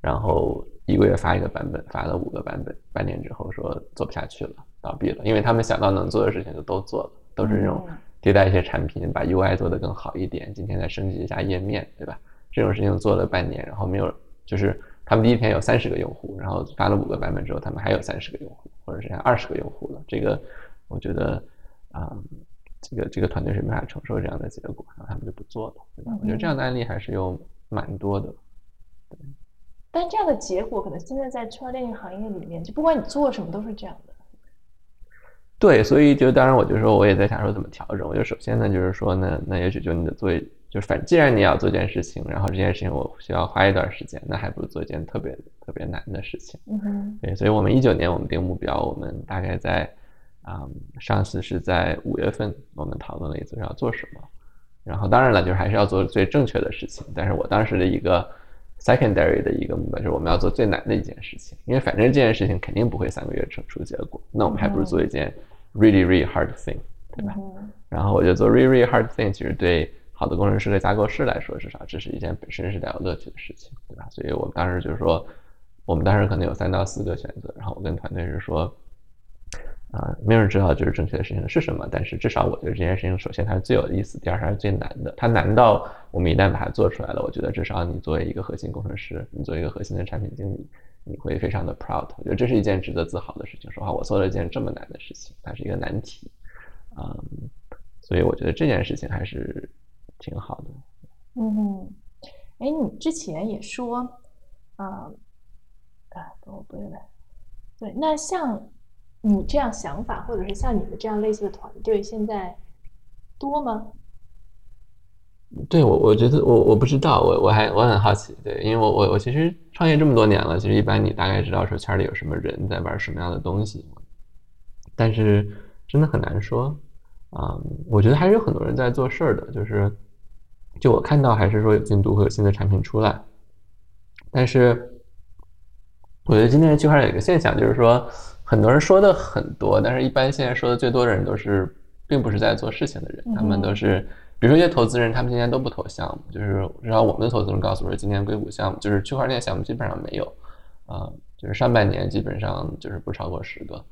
然后一个月发一个版本，发了五个版本，半年之后说做不下去了，倒闭了，因为他们想到能做的事情就都做了，都是这种迭代一些产品，把 UI 做得更好一点，今天再升级一下页面，对吧？这种事情做了半年，然后没有，就是他们第一天有三十个用户，然后发了五个版本之后，他们还有三十个用户。或者是像二十个用户了，这个我觉得啊，这个这个团队是没法承受这样的结果，然后他们就不做了，对吧？我觉得这样的案例还是有蛮多的。对。但这样的结果可能现在在区块链行业里面，就不管你做什么都是这样的。对，所以就当然我就说我也在想说怎么调整。我就首先呢，就是说呢，那也许就你的做，就是反既然你要做一件事情，然后这件事情我需要花一段时间，那还不如做一件特别。特别难的事情，嗯哼，对，所以我们一九年我们定目标，我们大概在，啊，上次是在五月份，我们讨论了一次要做什么，然后当然了，就是还是要做最正确的事情，但是我当时的一个 secondary 的一个目标就是我们要做最难的一件事情，因为反正这件事情肯定不会三个月成出结果，那我们还不如做一件 really really hard thing，对吧？然后我觉得做 really really hard thing 其实对好的工程师和架构师来说，至少这是一件本身是带有乐趣的事情，对吧？所以我们当时就是说。我们当时可能有三到四个选择，然后我跟团队是说，啊，没有人知道就是正确的事情是什么，但是至少我觉得这件事情，首先它是最有意思，第二它是最难的。它难到我们一旦把它做出来了，我觉得至少你作为一个核心工程师，你作为一个核心的产品经理，你会非常的 proud。我觉得这是一件值得自豪的事情。说话，我做了一件这么难的事情，它是一个难题，嗯，所以我觉得这件事情还是挺好的。嗯，哎，你之前也说，啊。啊，我不认得。对，那像你这样想法，或者是像你们这样类似的团队，现在多吗？对我，我觉得我我不知道，我我还我很好奇。对，因为我我我其实创业这么多年了，其实一般你大概知道说圈里有什么人在玩什么样的东西，但是真的很难说。啊，我觉得还是有很多人在做事儿的，就是就我看到还是说有进度会有新的产品出来，但是。我觉得今天的区块链有一个现象，就是说很多人说的很多，但是一般现在说的最多的人都是并不是在做事情的人，他们都是，比如说一些投资人，他们今天都不投项目，就是至少我们的投资人告诉我说，今年硅谷项目就是区块链项目基本上没有，啊，就是上半年基本上就是不超过十个，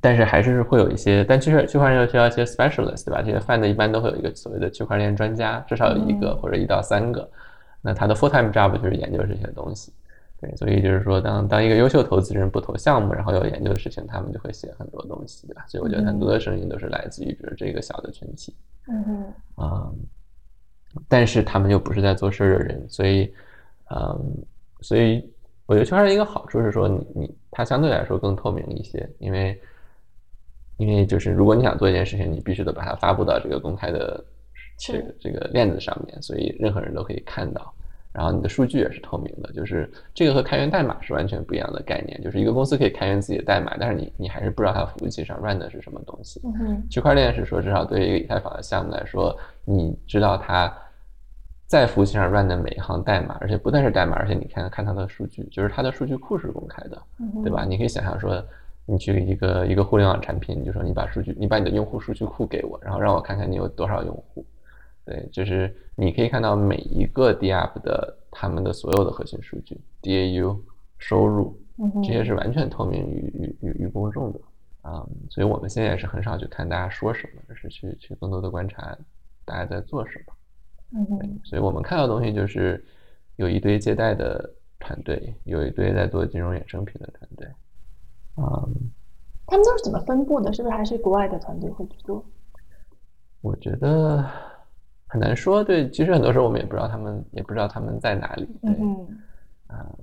但是还是会有一些，但其实区块链又需要一些 specialist，对吧？这些 fund 一般都会有一个所谓的区块链专家，至少有一个或者一到三个，那他的 full time job 就是研究这些东西。对，所以就是说，当当一个优秀投资人不投项目，然后有研究的事情，他们就会写很多东西，对吧？所以我觉得很多的声音都是来自于，比如这个小的群体，嗯嗯，啊，但是他们又不是在做事儿的人，所以，嗯，所以我觉得区块链一个好处是说，你你它相对来说更透明一些，因为因为就是如果你想做一件事情，你必须得把它发布到这个公开的这个这个链子上面，所以任何人都可以看到。然后你的数据也是透明的，就是这个和开源代码是完全不一样的概念。就是一个公司可以开源自己的代码，但是你你还是不知道它服务器上 run 的是什么东西。嗯区块链是说，至少对于一个以太坊的项目来说，你知道它在服务器上 run 的每一行代码，而且不但是代码，而且你看看它的数据，就是它的数据库是公开的，对吧？你可以想象说，你去一个一个互联网产品，你就说你把数据，你把你的用户数据库给我，然后让我看看你有多少用户。对，就是你可以看到每一个 DApp 的他们的所有的核心数据，DAU、收入，这些是完全透明于于于公众的啊。所以我们现在也是很少去看大家说什么，而是去去更多的观察大家在做什么。嗯，所以我们看到的东西就是有一堆借贷的团队，有一堆在做金融衍生品的团队。啊，他们都是怎么分布的？是不是还是国外的团队会多？我觉得。很难说，对，其实很多时候我们也不知道他们，也不知道他们在哪里。嗯嗯，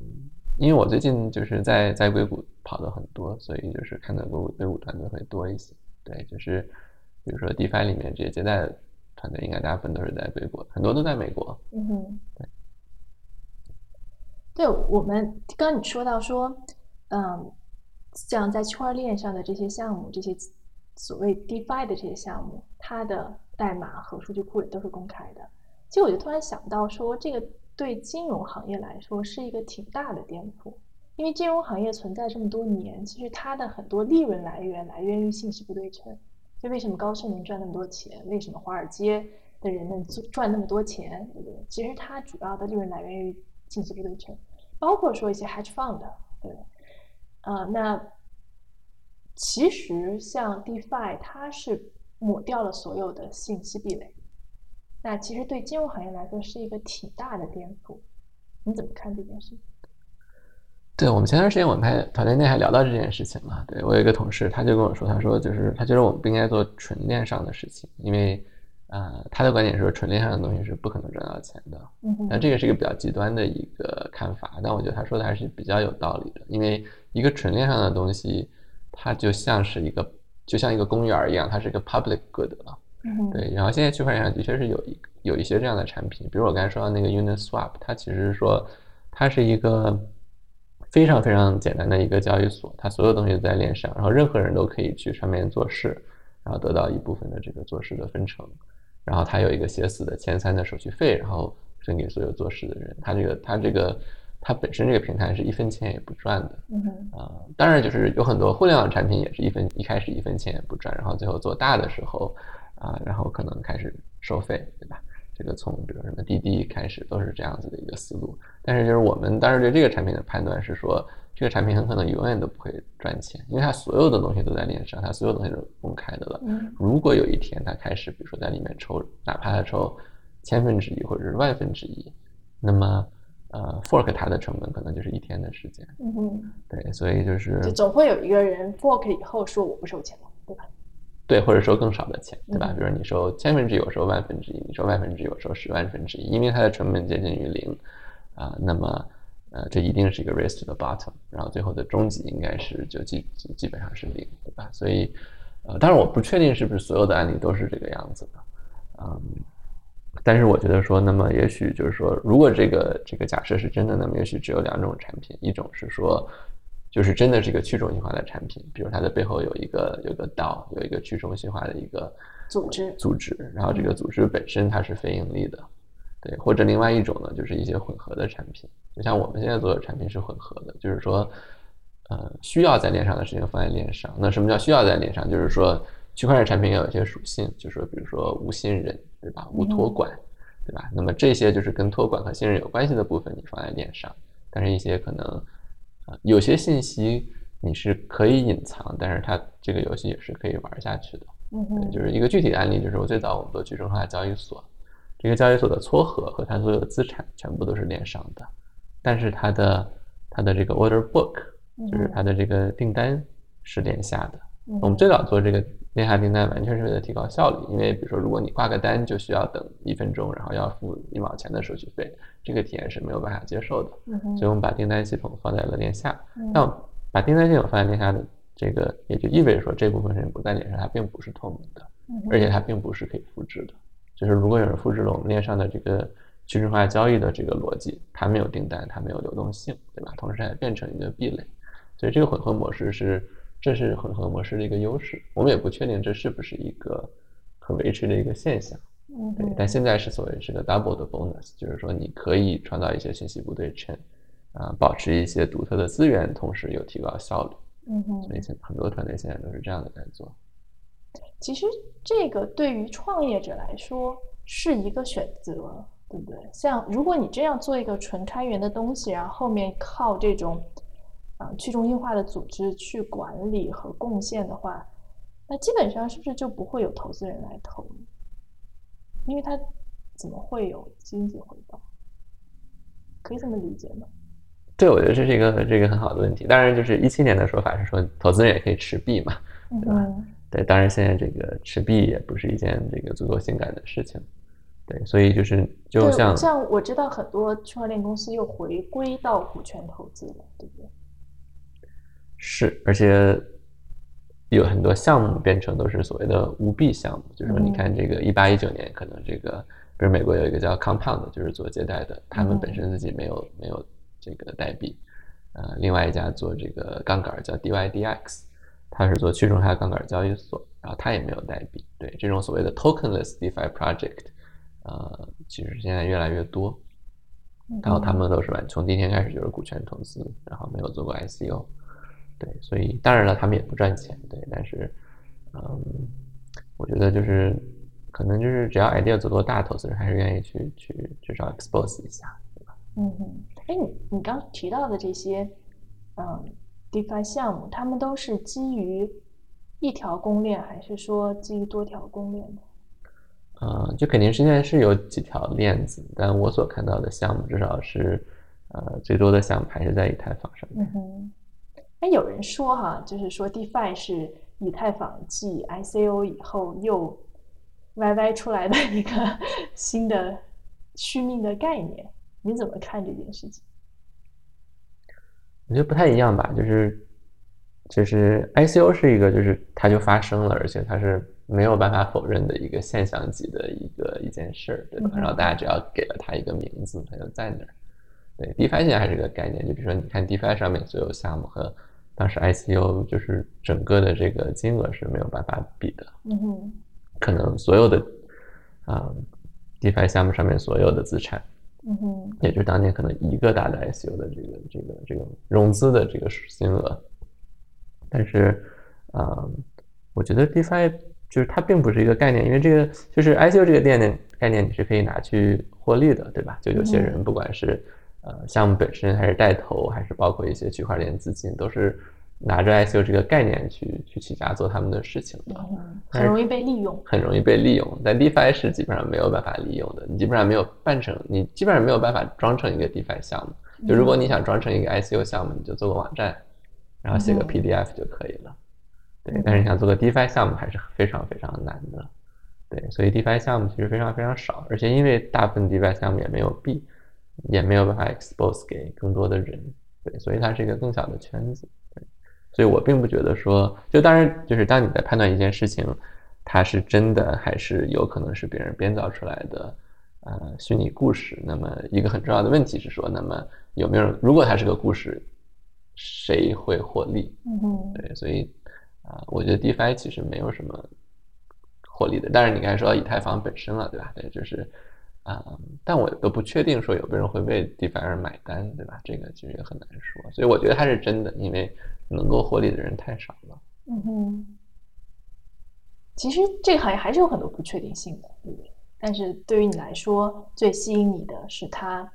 因为我最近就是在在硅谷跑的很多，所以就是看到硅谷硅谷团队会多一些。对，就是比如说 DeFi 里面这些接待团队，应该大部分都是在硅谷，很多都在美国。嗯哼，对。对我们刚刚你说到说，嗯，像在区块链上的这些项目，这些所谓 DeFi 的这些项目，它的。代码和数据库也都是公开的。其实我就突然想到说，这个对金融行业来说是一个挺大的颠覆，因为金融行业存在这么多年，其实它的很多利润来源来源于信息不对称。就为什么高盛能赚那么多钱？为什么华尔街的人们赚那么多钱？对不对？其实它主要的利润来源于信息不对称，包括说一些 hedge fund，对，啊，那其实像 DeFi，它是。抹掉了所有的信息壁垒，那其实对金融行业来说是一个挺大的颠覆。你怎么看这件事？对我们前段时间我们还团队内还聊到这件事情嘛。对我有一个同事，他就跟我说，他说就是他觉得我们不应该做纯链上的事情，因为啊，他的观点是说纯链上的东西是不可能赚到钱的。嗯那这个是一个比较极端的一个看法，但我觉得他说的还是比较有道理的，因为一个纯链上的东西，它就像是一个。就像一个公园一样，它是一个 public good 了。对，然后现在区块链上的确是有一有一些这样的产品，比如我刚才说到那个 Uniswap，它其实是说它是一个非常非常简单的一个交易所，它所有东西都在链上，然后任何人都可以去上面做事，然后得到一部分的这个做事的分成，然后它有一个写死的前三的手续费，然后分给所有做事的人。它这个它这个。它本身这个平台是一分钱也不赚的，啊，当然就是有很多互联网产品也是一分一开始一分钱也不赚，然后最后做大的时候，啊，然后可能开始收费，对吧？这个从比如什么滴滴开始都是这样子的一个思路。但是就是我们当时对这个产品的判断是说，这个产品很可能永远都不会赚钱，因为它所有的东西都在链上，它所有东西都是公开的了。如果有一天它开始，比如说在里面抽，哪怕它抽千分之一或者是万分之一，那么。呃，fork 它的成本可能就是一天的时间。嗯哼，对，所以就是，就总会有一个人 fork 以后说我不收钱了，对吧？对，或者收更少的钱，对吧？比如你收千分之一，我收万分之一，你收万分之一，我收十万分之一，因为它的成本接近于零啊，那么呃，这一定是一个 race to the bottom，然后最后的终极应该是就基基本上是零，对吧？所以呃，当然我不确定是不是所有的案例都是这个样子的，嗯。但是我觉得说，那么也许就是说，如果这个这个假设是真的，那么也许只有两种产品，一种是说，就是真的是一个去中心化的产品，比如它的背后有一个有个道，有一个去中心化的一个组织组织，然后这个组织本身它是非盈利的，对，或者另外一种呢，就是一些混合的产品，就像我们现在做的产品是混合的，就是说，呃，需要在链上的事情放在链上。那什么叫需要在链上？就是说，区块链产品要有一些属性，就是说，比如说无信任。对吧？无托管，对吧？那么这些就是跟托管和信任有关系的部分，你放在链上。但是，一些可能啊，有些信息你是可以隐藏，但是它这个游戏也是可以玩下去的。嗯哼。就是一个具体的案例，就是我最早我们做去中心化交易所，这个交易所的撮合和它所有的资产全部都是链上的，但是它的它的这个 order book，就是它的这个订单是链下的。我们最早做这个。链下订单完全是为了提高效率，因为比如说，如果你挂个单就需要等一分钟，然后要付一毛钱的手续费，这个体验是没有办法接受的。所以我们把订单系统放在了链下。那把订单系统放在链下的这个，也就意味着说这部分人不在链上，它并不是透明的，而且它并不是可以复制的。就是如果有人复制了我们链上的这个去中心化交易的这个逻辑，它没有订单，它没有流动性，对吧？同时还变成一个壁垒，所以这个混合模式是，这是混合模式的一个优势。我们也不确定这是不是一个可维持的一个现象，嗯对。但现在是所谓是个 double 的 bonus，就是说你可以创造一些信息不对称，啊，保持一些独特的资源，同时又提高效率。嗯哼，所以现很多团队现在都是这样的在做。其实这个对于创业者来说是一个选择，对不对？像如果你这样做一个纯开源的东西，然后后面靠这种啊、去中心化的组织去管理和贡献的话，那基本上是不是就不会有投资人来投？因为他怎么会有经济回报？可以这么理解吗？对，我觉得这是一个这个很好的问题。当然，就是一七年的说法是说，投资人也可以持币嘛，对吧？嗯对，当然现在这个持币也不是一件这个足够性感的事情。对，所以就是就，像像我知道很多区块链公司又回归到股权投资了，对不对？是，而且有很多项目变成都是所谓的无币项目，就是说你看这个一八一九年，可能这个比如美国有一个叫 Compound，就是做借贷的，他们本身自己没有没有这个代币，呃，另外一家做这个杠杆叫 DYDX，它是做去中心化杠杆交易所，然后它也没有代币。对这种所谓的 tokenless DeFi project，呃，其实现在越来越多。然后他们都是完从第一天开始就是股权投资，然后没有做过 ICO，对，所以当然了，他们也不赚钱，对，但是，嗯，我觉得就是可能就是只要 idea 足够大，投资人还是愿意去去至少 expose 一下，对吧？嗯哼，哎，你你刚提到的这些，嗯，DeFi 项目，他们都是基于一条公链，还是说基于多条公链呢？呃，就肯定是现在是有几条链子，但我所看到的项目至少是，呃，最多的项目还是在以太坊上面。嗯哼，哎，有人说哈，就是说 DeFi 是以太坊继 ICO 以后又 YY 出来的一个 新的续命的概念，你怎么看这件事情？我觉得不太一样吧，就是就是 ICO 是一个就是它就发生了，而且它是没有办法否认的一个现象级的一个一件事儿，对吧？嗯然后大家只要给了它一个名字，它就在那儿。对，DeFi 现在还是个概念，就比如说你看 DeFi 上面所有项目和当时 ICU 就是整个的这个金额是没有办法比的，嗯哼，可能所有的啊、DeFi 项目上面所有的资产嗯哼，也就是当年可能一个大的 ICU 的这个这个这个融资的这个金额，但是，啊、我觉得 DeFi 就是它并不是一个概念，因为这个就是 ICU 这个概念概念你是可以拿去获利的，对吧？就有些人不管是呃项目本身，还是带头，还是包括一些区块链资金，都是拿着 ICO 这个概念去去起家做他们的事情的。嗯，很容易被利用。很容易被利用，但 DeFi 是基本上没有办法利用的，你基本上没有办成，你基本上没有办法装成一个 DeFi 项目。就如果你想装成一个 ICO 项目，你就做个网站，然后写个嗯 PDF 就可以了。对嗯，但是你想做个 DeFi 项目还是非常非常难的。对，所以 DeFi 项目其实非常非常少，而且因为大部分 DeFi 项目也没有币，也没有办法 expose 给更多的人，对，所以它是一个更小的圈子。对，所以我并不觉得说，就当然就是当你在判断一件事情，它是真的还是有可能是别人编造出来的，呃，虚拟故事。那么一个很重要的问题是说，那么有没有人，如果它是个故事，谁会获利？嗯，对，所以啊、我觉得 DeFi 其实没有什么获利的。但是你刚才说到以太坊本身了，对吧？对，就是啊、但我都不确定说有没有人会为 DeFi 而买单，对吧？这个其实也很难说。所以我觉得它是真的，因为能够获利的人太少了。嗯哼，其实这个行业还是有很多不确定性的，对不对？但是对于你来说，最吸引你的是它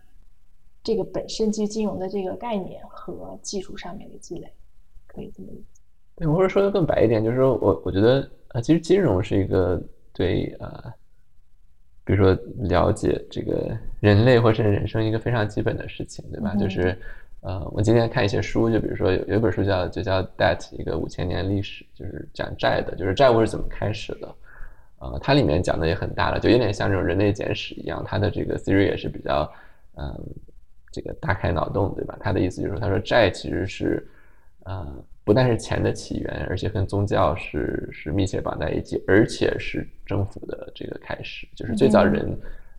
这个本身基于金融的这个概念和技术上面的积累，可以这么理解。对，或者说的更白一点，就是说我我觉得呃，其实金融是一个对呃，比如说了解这个人类或者是人生一个非常基本的事情，对吧？嗯就是呃，我今天看一些书，就比如说有有一本书叫就叫《Debt》，一个五千年历史，就是讲债的，就是债务是怎么开始的。呃，它里面讲的也很大了，就有点像这种人类简史一样，它的这个 theory 也是比较嗯、这个大开脑洞，对吧？他的意思就是说，他说债其实是呃。不但是钱的起源，而且跟宗教是是密切绑在一起，而且是政府的这个开始，就是最早人，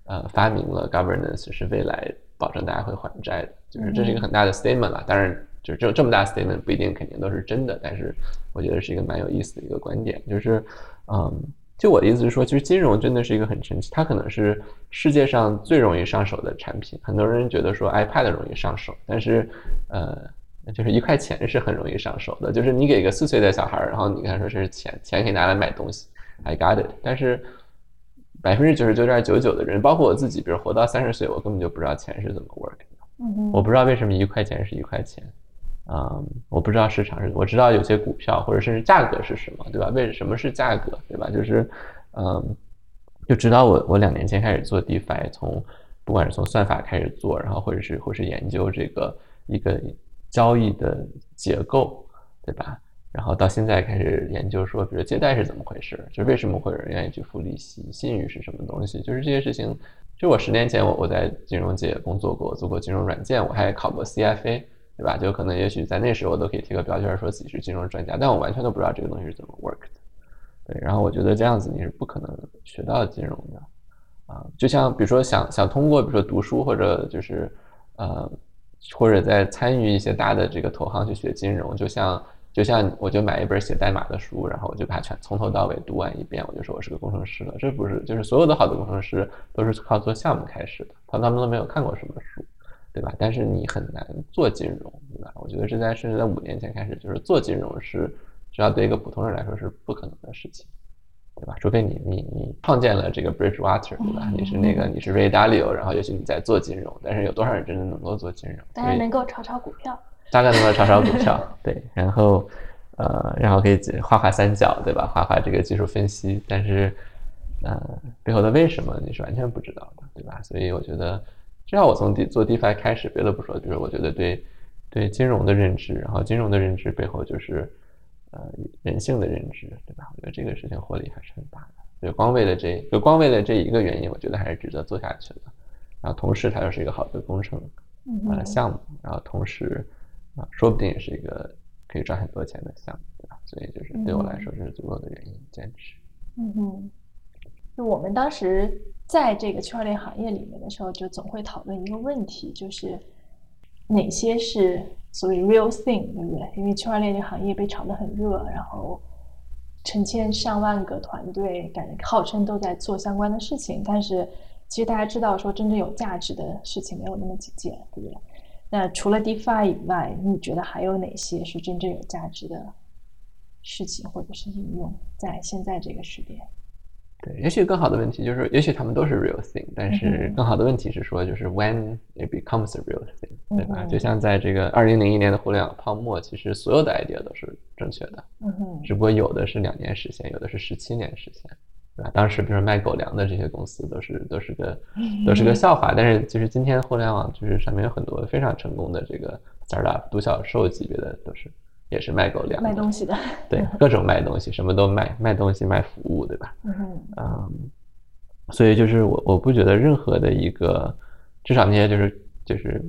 呃发明了 governance 是未来保证大家会还债的，就是这是一个很大的 statement 了。当然，就是这这么大 statement 不一定肯定都是真的，但是我觉得是一个蛮有意思的一个观点，就是嗯。就我的意思是说，其实金融真的是一个很神奇，它可能是世界上最容易上手的产品。很多人觉得说 iPad 容易上手，但是，呃，就是一块钱是很容易上手的。就是你给一个四岁的小孩，然后你跟他说这是钱，钱可以拿来买东西，I got it。但是百分之九十九点九九的人，包括我自己，比如活到三十岁，我根本就不知道钱是怎么 work 的。嗯我不知道为什么一块钱是一块钱。嗯，我不知道市场是，我知道有些股票或者甚至价格是什么，对吧？为什么是价格，对吧？就是，嗯，就知道我我两年前开始做 DeFi，从不管是从算法开始做，然后或者是或是研究这个一个交易的结构，对吧？然后到现在开始研究说，比如借贷是怎么回事，就为什么会有人愿意去付利息，信誉是什么东西，就是这些事情。就我十年前我我在金融界工作过，做过金融软件，我还考过 CFA。对吧？就可能也许在那时候我都可以贴个标签，说自己是金融专家，但我完全都不知道这个东西是怎么 work 的。对，然后我觉得这样子你是不可能学到金融的啊。就像比如说想想通过比如说读书或者就是呃或者在参与一些大的这个投行去学金融，就像就像我就买一本写代码的书，然后我就把它全从头到尾读完一遍，我就说我是个工程师了。这不是，就是所有的好的工程师都是靠做项目开始的，他他们都没有看过什么书。对吧？但是你很难做金融，对吧？我觉得这在甚至在五年前开始，就是做金融是，只要对一个普通人来说是不可能的事情，对吧？除非你你你创建了这个 Bridgewater，对吧？你是那个你是 Ray Dalio，然后也许你在做金融，但是有多少人真的能够做金融？大概能够炒炒股票，大概能够炒炒股票，对，然后呃，然后可以画画三角，对吧？画画这个技术分析，但是呃，背后的为什么你是完全不知道的，对吧？所以我觉得。至少我从做 DeFi 开始，别的不说，就是我觉得对对金融的认知，然后金融的认知背后就是呃人性的认知，对吧？我觉得这个事情获利还是很大的。就光为了这就光为了这一个原因，我觉得还是值得做下去的。然后同时它又是一个好的工程呃项目，然后同时啊说不定也是一个可以赚很多钱的项目，对吧？所以就是对我来说这是足够的原因坚持。嗯哼，就我们当时。在这个区块链行业里面的时候，就总会讨论一个问题，就是哪些是所谓 real thing，对不对？因为区块链这个行业被炒得很热，然后成千上万个团队，感觉号称都在做相关的事情，但是其实大家知道，说真正有价值的事情没有那么几件，对不对？那除了 DeFi 以外，你觉得还有哪些是真正有价值的事情或者是应用，在现在这个时点？对，也许更好的问题就是，也许他们都是 real thing，但是更好的问题是说，就是 when it becomes a real thing，对吧？就像在这个二零零一年的互联网泡沫，其实所有的 idea 都是正确的，嗯哼，只不过有的是两年实现，有的是十七年实现，对吧？当时比如说卖狗粮的这些公司都是都是个都是个笑话，但是其实今天互联网就是上面有很多非常成功的这个 startup，独角兽级别的都是。也是卖狗粮，卖东西的，对，各种卖东西，什么都卖，卖东西，卖服务，对吧？嗯嗯，所以就是我，我不觉得任何的一个，至少那些就是就是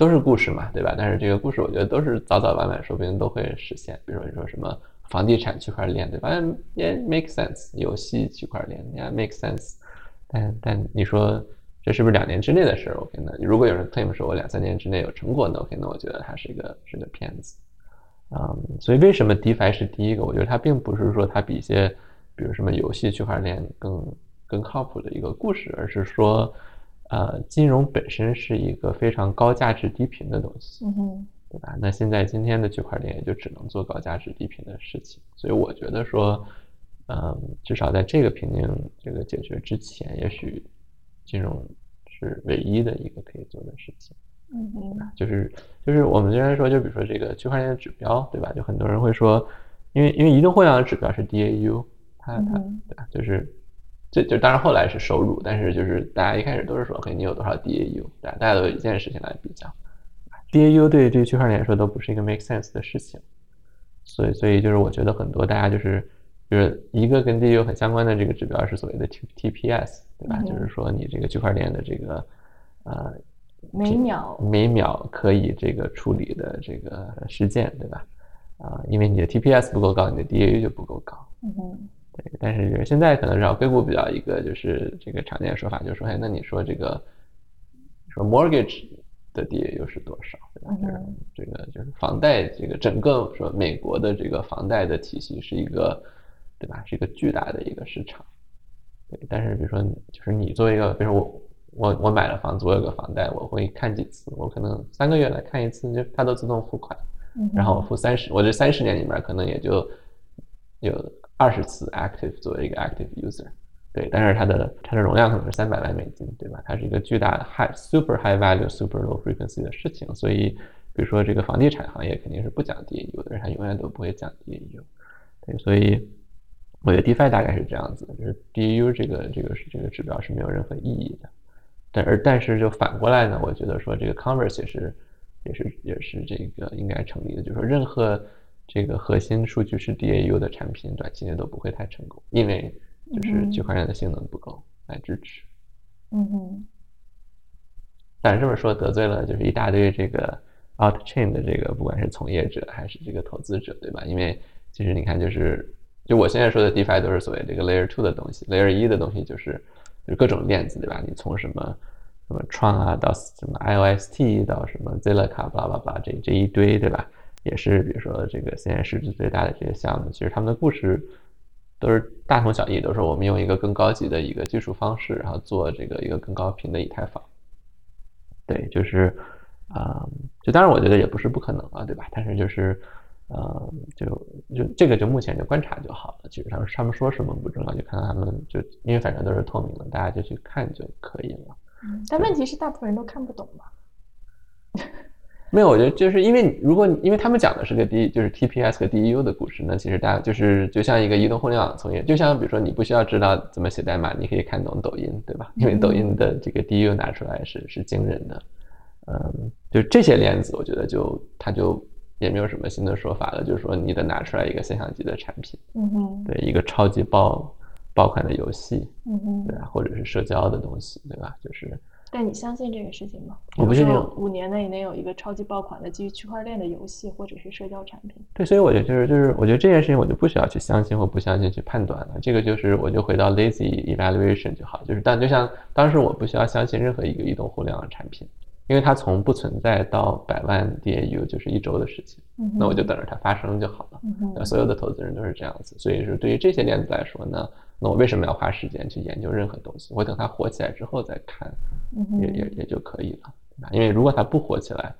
都是故事嘛，对吧？但是这个故事，我觉得都是早早晚晚，说不定都会实现。比如说你说什么房地产区块链，对吧？也 make sense，游戏区块链也 make sense，但但你说这是不是两年之内的事儿？OK，那如果有人 claim 说我两三年之内有成果，那 OK，那我觉得他是一个是个骗子。嗯，所以为什么 DeFi 是第一个？我觉得它并不是说它比一些，比如什么游戏区块链更更靠谱的一个故事，而是说，呃，金融本身是一个非常高价值低频的东西，嗯哼，对吧？那现在今天的区块链也就只能做高价值低频的事情，所以我觉得说，嗯，至少在这个瓶颈这个解决之前，也许金融是唯一的一个可以做的事情。嗯嗯，就是就是我们经常说，就比如说这个区块链的指标，对吧？就很多人会说，因为因为移动互联网的指标是 DAU，它它对吧？就是就就当然后来是收入，但是就是大家一开始都是说，嘿，你有多少 DAU，对吧？大家都有一件事情来比较，DAU 对这个区块链来说都不是一个 make sense 的事情，所以所以就是我觉得很多大家就是就是一个跟 DAU 很相关的这个指标是所谓的 T TPS，对吧？就是说你这个区块链的这个呃。每秒每秒可以这个处理的这个事件，对吧？啊，因为你的 TPS 不够高，你的 DAU 就不够高。嗯哼，对，但是现在可能是硅谷比较一个就是这个常见的说法，就是说，哎，那你说这个说 mortgage 的 DA 又是多少？对吧？就是这个就是房贷这个整个说美国的这个房贷的体系是一个对吧？是一个巨大的一个市场。对，但是比如说就是你作为一个，比如说我我我买了房子，我有个房贷，我会看几次？我可能三个月来看一次，就它都自动付款，然后我付三十，我这三十年里面可能也就有。二十次 active 作为一个 active user，对，但是它的它的容量可能是三百万美金，对吧？它是一个巨大的 high super high value super low frequency 的事情，所以比如说这个房地产行业肯定是不讲 DAU 的，它永远都不会讲 DAU，对，所以我觉得 DeFi 大概是这样子，就是 DAU 这个这个是这个指标是没有任何意义的，但而但是就反过来呢，我觉得说这个 Converse 也是也是也是这个应该成立的，就是说任何。这个核心数据是 DAU 的产品，短期内都不会太成功，因为就是区块链的性能不够来支持。嗯哼。但是这么说得罪了就是一大堆这个 Out Chain 的这个不管是从业者还是这个投资者，对吧？因为其实你看，就是就我现在说的 DeFi 都是所谓这个 Layer Two 的东西，Layer 一的东西就是就是各种链子，对吧？你从什么什么创啊到什么 IOST 到什么 Zilliqa，巴拉巴拉这这一堆，对吧？也是，比如说这个现在市值最大的这些项目，其实他们的故事都是大同小异，都是我们用一个更高级的一个技术方式，然后做这个一个更高频的以太坊。对，就是啊，就当然我觉得也不是不可能啊，对吧？但是就是呃，就就这个就目前就观察就好了。其实他们他们说什么不重要，就看他们就因为反正都是透明的，大家就去看就可以了。但问题是大部分人都看不懂嘛。没有，我觉得就是因为如果因为他们讲的是个 D 就是 TPS 和 DEU 的故事，那其实大家就是就像一个移动互联网从业，就像比如说你不需要知道怎么写代码，你可以看懂抖音，对吧？因为抖音的这个 DEU 拿出来是是惊人的，嗯，就这些链子，我觉得就它就也没有什么新的说法了，就是说你得拿出来一个现象级的产品，嗯哼，对，一个超级爆爆款的游戏，嗯哼，对吧？或者是社交的东西，对吧？就是。但你相信这个事情吗？我不信。五年内能有一个超级爆款的基于区块链的游戏或者是社交产品？对，所以我觉得就是就是，我觉得这件事情我就不需要去相信或不相信去判断了。这个就是我就回到 lazy evaluation 就好。就是，但就像当时我不需要相信任何一个移动互联网产品，因为它从不存在到百万 DAU 就是一周的事情。那我就等着它发生就好了。那所有的投资人都是这样子。所以是，对于这些链子来说呢？那我为什么要花时间去研究任何东西？我等它火起来之后再看，也也也就可以了，对吧？因为如果它不火起来，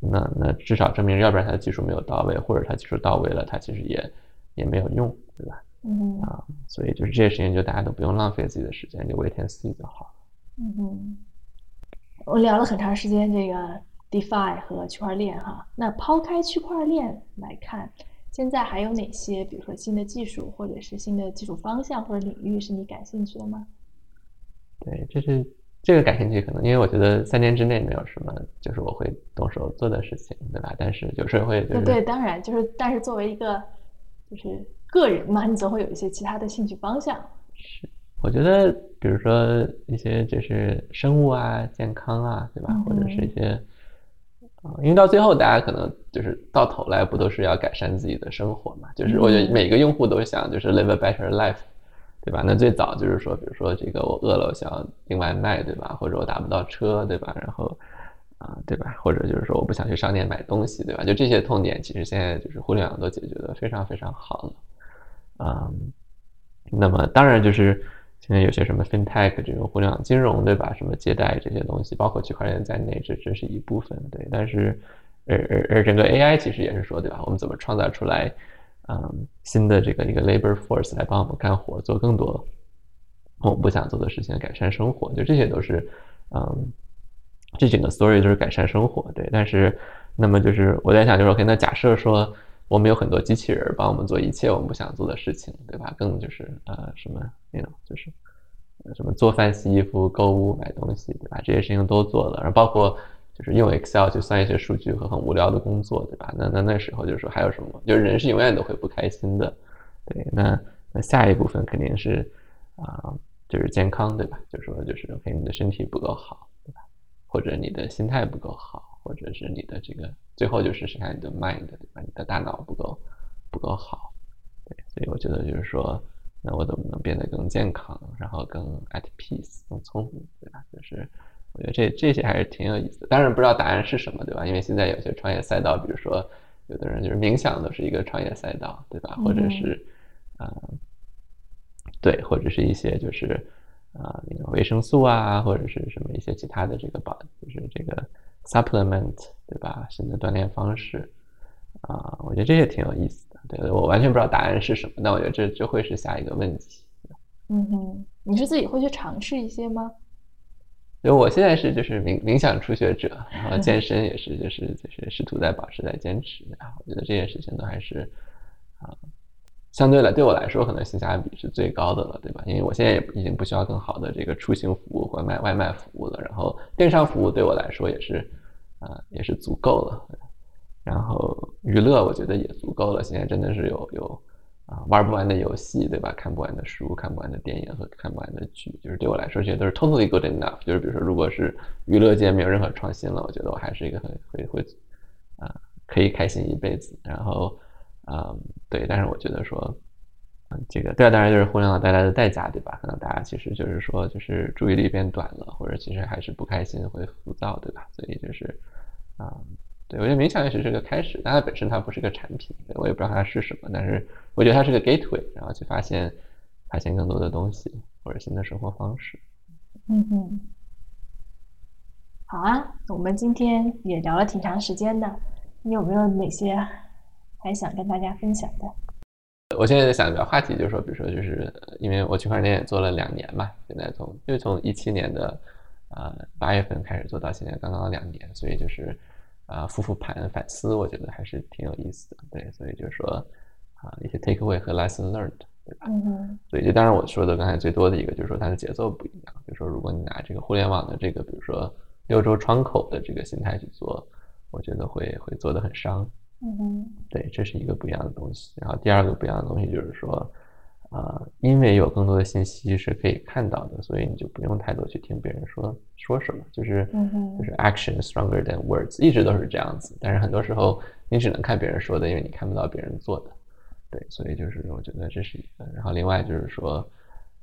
那那至少证明，要不然它的技术没有到位，或者它技术到位了，它其实也也没有用，对吧？嗯啊，所以就是这些事情，就大家都不用浪费自己的时间，就 wait and see 就好了。嗯哼，我聊了很长时间这个 DeFi 和区块链哈，那抛开区块链来看。现在还有哪些，比如说新的技术，或者是新的技术方向或者领域是你感兴趣的吗？对，这是这个感兴趣，可能因为我觉得三年之内没有什么就是我会动手做的事情，对吧？但是有时候会就是对，当然就是，但是作为一个就是个人嘛，你总会有一些其他的兴趣方向。是，我觉得比如说一些就是生物啊、健康啊，对吧？或者是一些。啊，因为到最后，大家可能就是到头来不都是要改善自己的生活嘛？就是我觉得每个用户都想就是 live a better life，对吧？那最早就是说，比如说这个我饿了，我想要订外卖，对吧？或者我打不到车，对吧？然后啊，对吧？或者就是说我不想去商店买东西，对吧？就这些痛点，其实现在就是互联网都解决的非常非常好了。嗯，那么当然就是。现在有些什么 fintech 这种互联网金融，对吧？什么借贷这些东西，包括区块链在内，这这是一部分，对。但是，而而而整个 AI 其实也是说，对吧？我们怎么创造出来，嗯，新的这个一个 labor force 来帮我们干活，做更多我们不想做的事情，改善生活，就这些都是，嗯，这整个 story 就是改善生活，对。但是，那么就是我在想，就是 OK，那假设说。我们有很多机器人帮我们做一切我们不想做的事情，对吧？更就是呃什么那种就是什么做饭、洗衣服、购物、买东西，对吧？这些事情都做了，然后包括就是用 Excel 去算一些数据和很无聊的工作，对吧？那那那时候就是说还有什么？就是人是永远都会不开心的，对。那那下一部分肯定是啊，就是健康，对吧？就是说就是 OK，你的身体不够好，对吧？或者你的心态不够好。或者是你的这个最后就是剩下你的 mind 对吧？你的大脑不够不够好，对，所以我觉得就是说那我怎么能变得更健康，然后更 at peace，更聪明，对吧？就是我觉得这这些还是挺有意思的。当然不知道答案是什么，对吧？因为现在有些创业赛道，比如说有的人就是冥想都是一个创业赛道，对吧？或者是啊，对，或者是一些就是啊那个维生素啊，或者是什么一些其他的这个保，就是这个 supplement，对吧？新的锻炼方式啊，我觉得这些挺有意思的。对，我完全不知道答案是什么，但我觉得这这会是下一个问题。嗯哼，你是自己会去尝试一些吗？因为我现在是就是冥冥想初学者，然后健 身也是就是就是试图在保持在坚持啊。我觉得这些事情都还是啊，相对来对我来说可能性价比是最高的了，对吧？因为我现在也已经不需要更好的这个出行服务或卖外卖服务了，然后电商服务对我来说也是啊也是足够了。然后娱乐我觉得也足够了，现在真的是有有啊玩不完的游戏，对吧？看不完的书，看不完的电影和看不完的剧，就是对我来说这些都是 totally good enough。就是比如说，如果是娱乐界没有任何创新了，我觉得我还是一个很会会啊可以开心一辈子。然后啊对，但是我觉得说这个对，当然就是互联网带来的代价，对吧？可能大家其实就是说就是注意力变短了，或者其实还是不开心会浮躁，对吧？所以就是啊。对，我觉得冥想也许是个开始，但它本身它不是个产品，我也不知道它是什么，但是我觉得它是个 gateway，然后去发现发现更多的东西或者新的生活方式。嗯哼，好啊，我们今天也聊了挺长时间的，你有没有哪些还想跟大家分享的？我现在在想一个话题，就是说，比如说，就是因为我区块链也做了两年嘛，现在从就从一七年的呃八月份开始做到现在刚刚两年，所以就是。啊，复复盘反思，我觉得还是挺有意思的。对，所以就是说，啊，一些 take away 和 lesson learned，对吧？嗯所以就当然我说的刚才最多的一个就是说它的节奏不一样。就是说，如果你拿这个互联网的这个，比如说六周窗口的这个心态去做，我觉得会会做的很伤。嗯哼。对，这是一个不一样的东西。然后第二个不一样的东西就是说。啊，因为有更多的信息是可以看到的，所以你就不用太多去听别人说说什么，就是就是 action stronger than words，一直都是这样子。但是很多时候你只能看别人说的，因为你看不到别人做的。对，所以就是我觉得这是一个。然后另外就是说，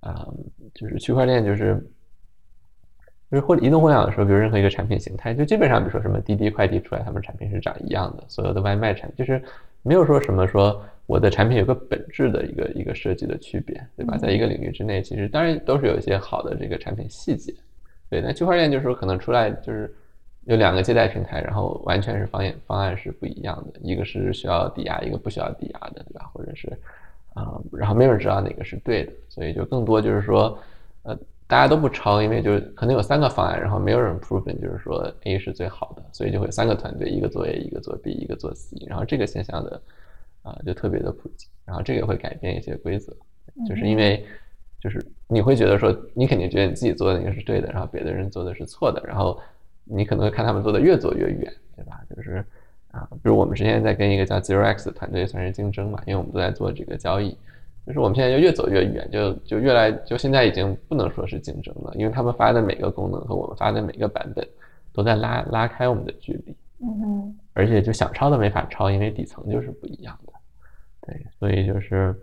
啊，就是区块链就是就是或者移动互联网的时候，比如任何一个产品形态，就基本上比如说什么滴滴快递出来，他们产品是长一样的，所有的外卖产就是没有说什么说。我的产品有个本质的一个一个设计的区别，对吧？在一个领域之内，其实当然都是有一些好的这个产品细节，对。那区块链就是说可能出来就是有两个借贷平台，然后完全是方案方案是不一样的，一个是需要抵押，一个不需要抵押的，对吧？或者是啊，然后没有人知道哪个是对的，所以就更多就是说，呃，大家都不抄，因为就是可能有三个方案，然后没有人 proven 就是说 A 是最好的，所以就会三个团队，一个做 A，一个做 B，一个做 C，然后这个现象的。啊，就特别的普及，然后这个会改变一些规则，就是因为，就是你会觉得说，你肯定觉得你自己做的那个是对的，然后别的人做的是错的，然后你可能会看他们做的越做越远，对吧？就是啊，比如我们之前在跟一个叫 Zero X 的团队算是竞争嘛，因为我们都在做这个交易，就是我们现在就越走越远，就就越来就现在已经不能说是竞争了，因为他们发的每个功能和我们发的每个版本都在拉拉开我们的距离，嗯嗯，而且就想抄都没法抄，因为底层就是不一样的。对，所以就是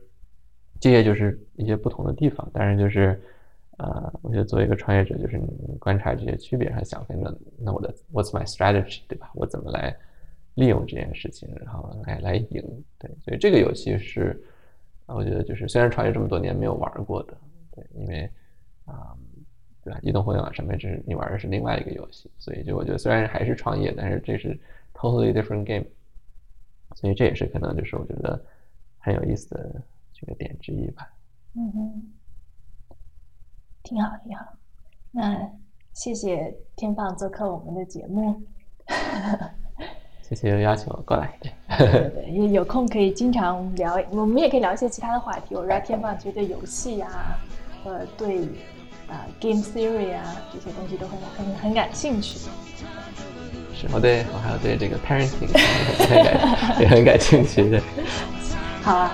这些就是一些不同的地方，但是就是呃，我觉得作为一个创业者，就是你观察这些区别，然后想，那那我的 What's my strategy，对吧？我怎么来利用这件事情，然后来来赢？对，所以这个游戏是我觉得就是虽然创业这么多年没有玩过的，对，因为啊，对吧？移动互联网上面就是你玩的是另外一个游戏，所以就我觉得虽然还是创业，但是这是 totally different game，所以这也是可能就是我觉得。很有意思的这个点之一吧。嗯哼，挺好，挺好。那谢谢天放做客我们的节目。谢谢邀请我过来。对对，有有空可以经常聊，我们也可以聊一些其他的话题。我知道天放其实对游戏呀，呃，对啊，game theory 啊这些东西都很很很感兴趣。是，我对我还有对这个 parenting 也很感兴趣的。好啊，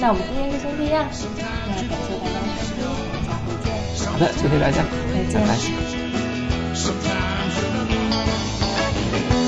那我们今天就先这样，那感谢大家收听，我们下回见。好的，谢谢大家，再见。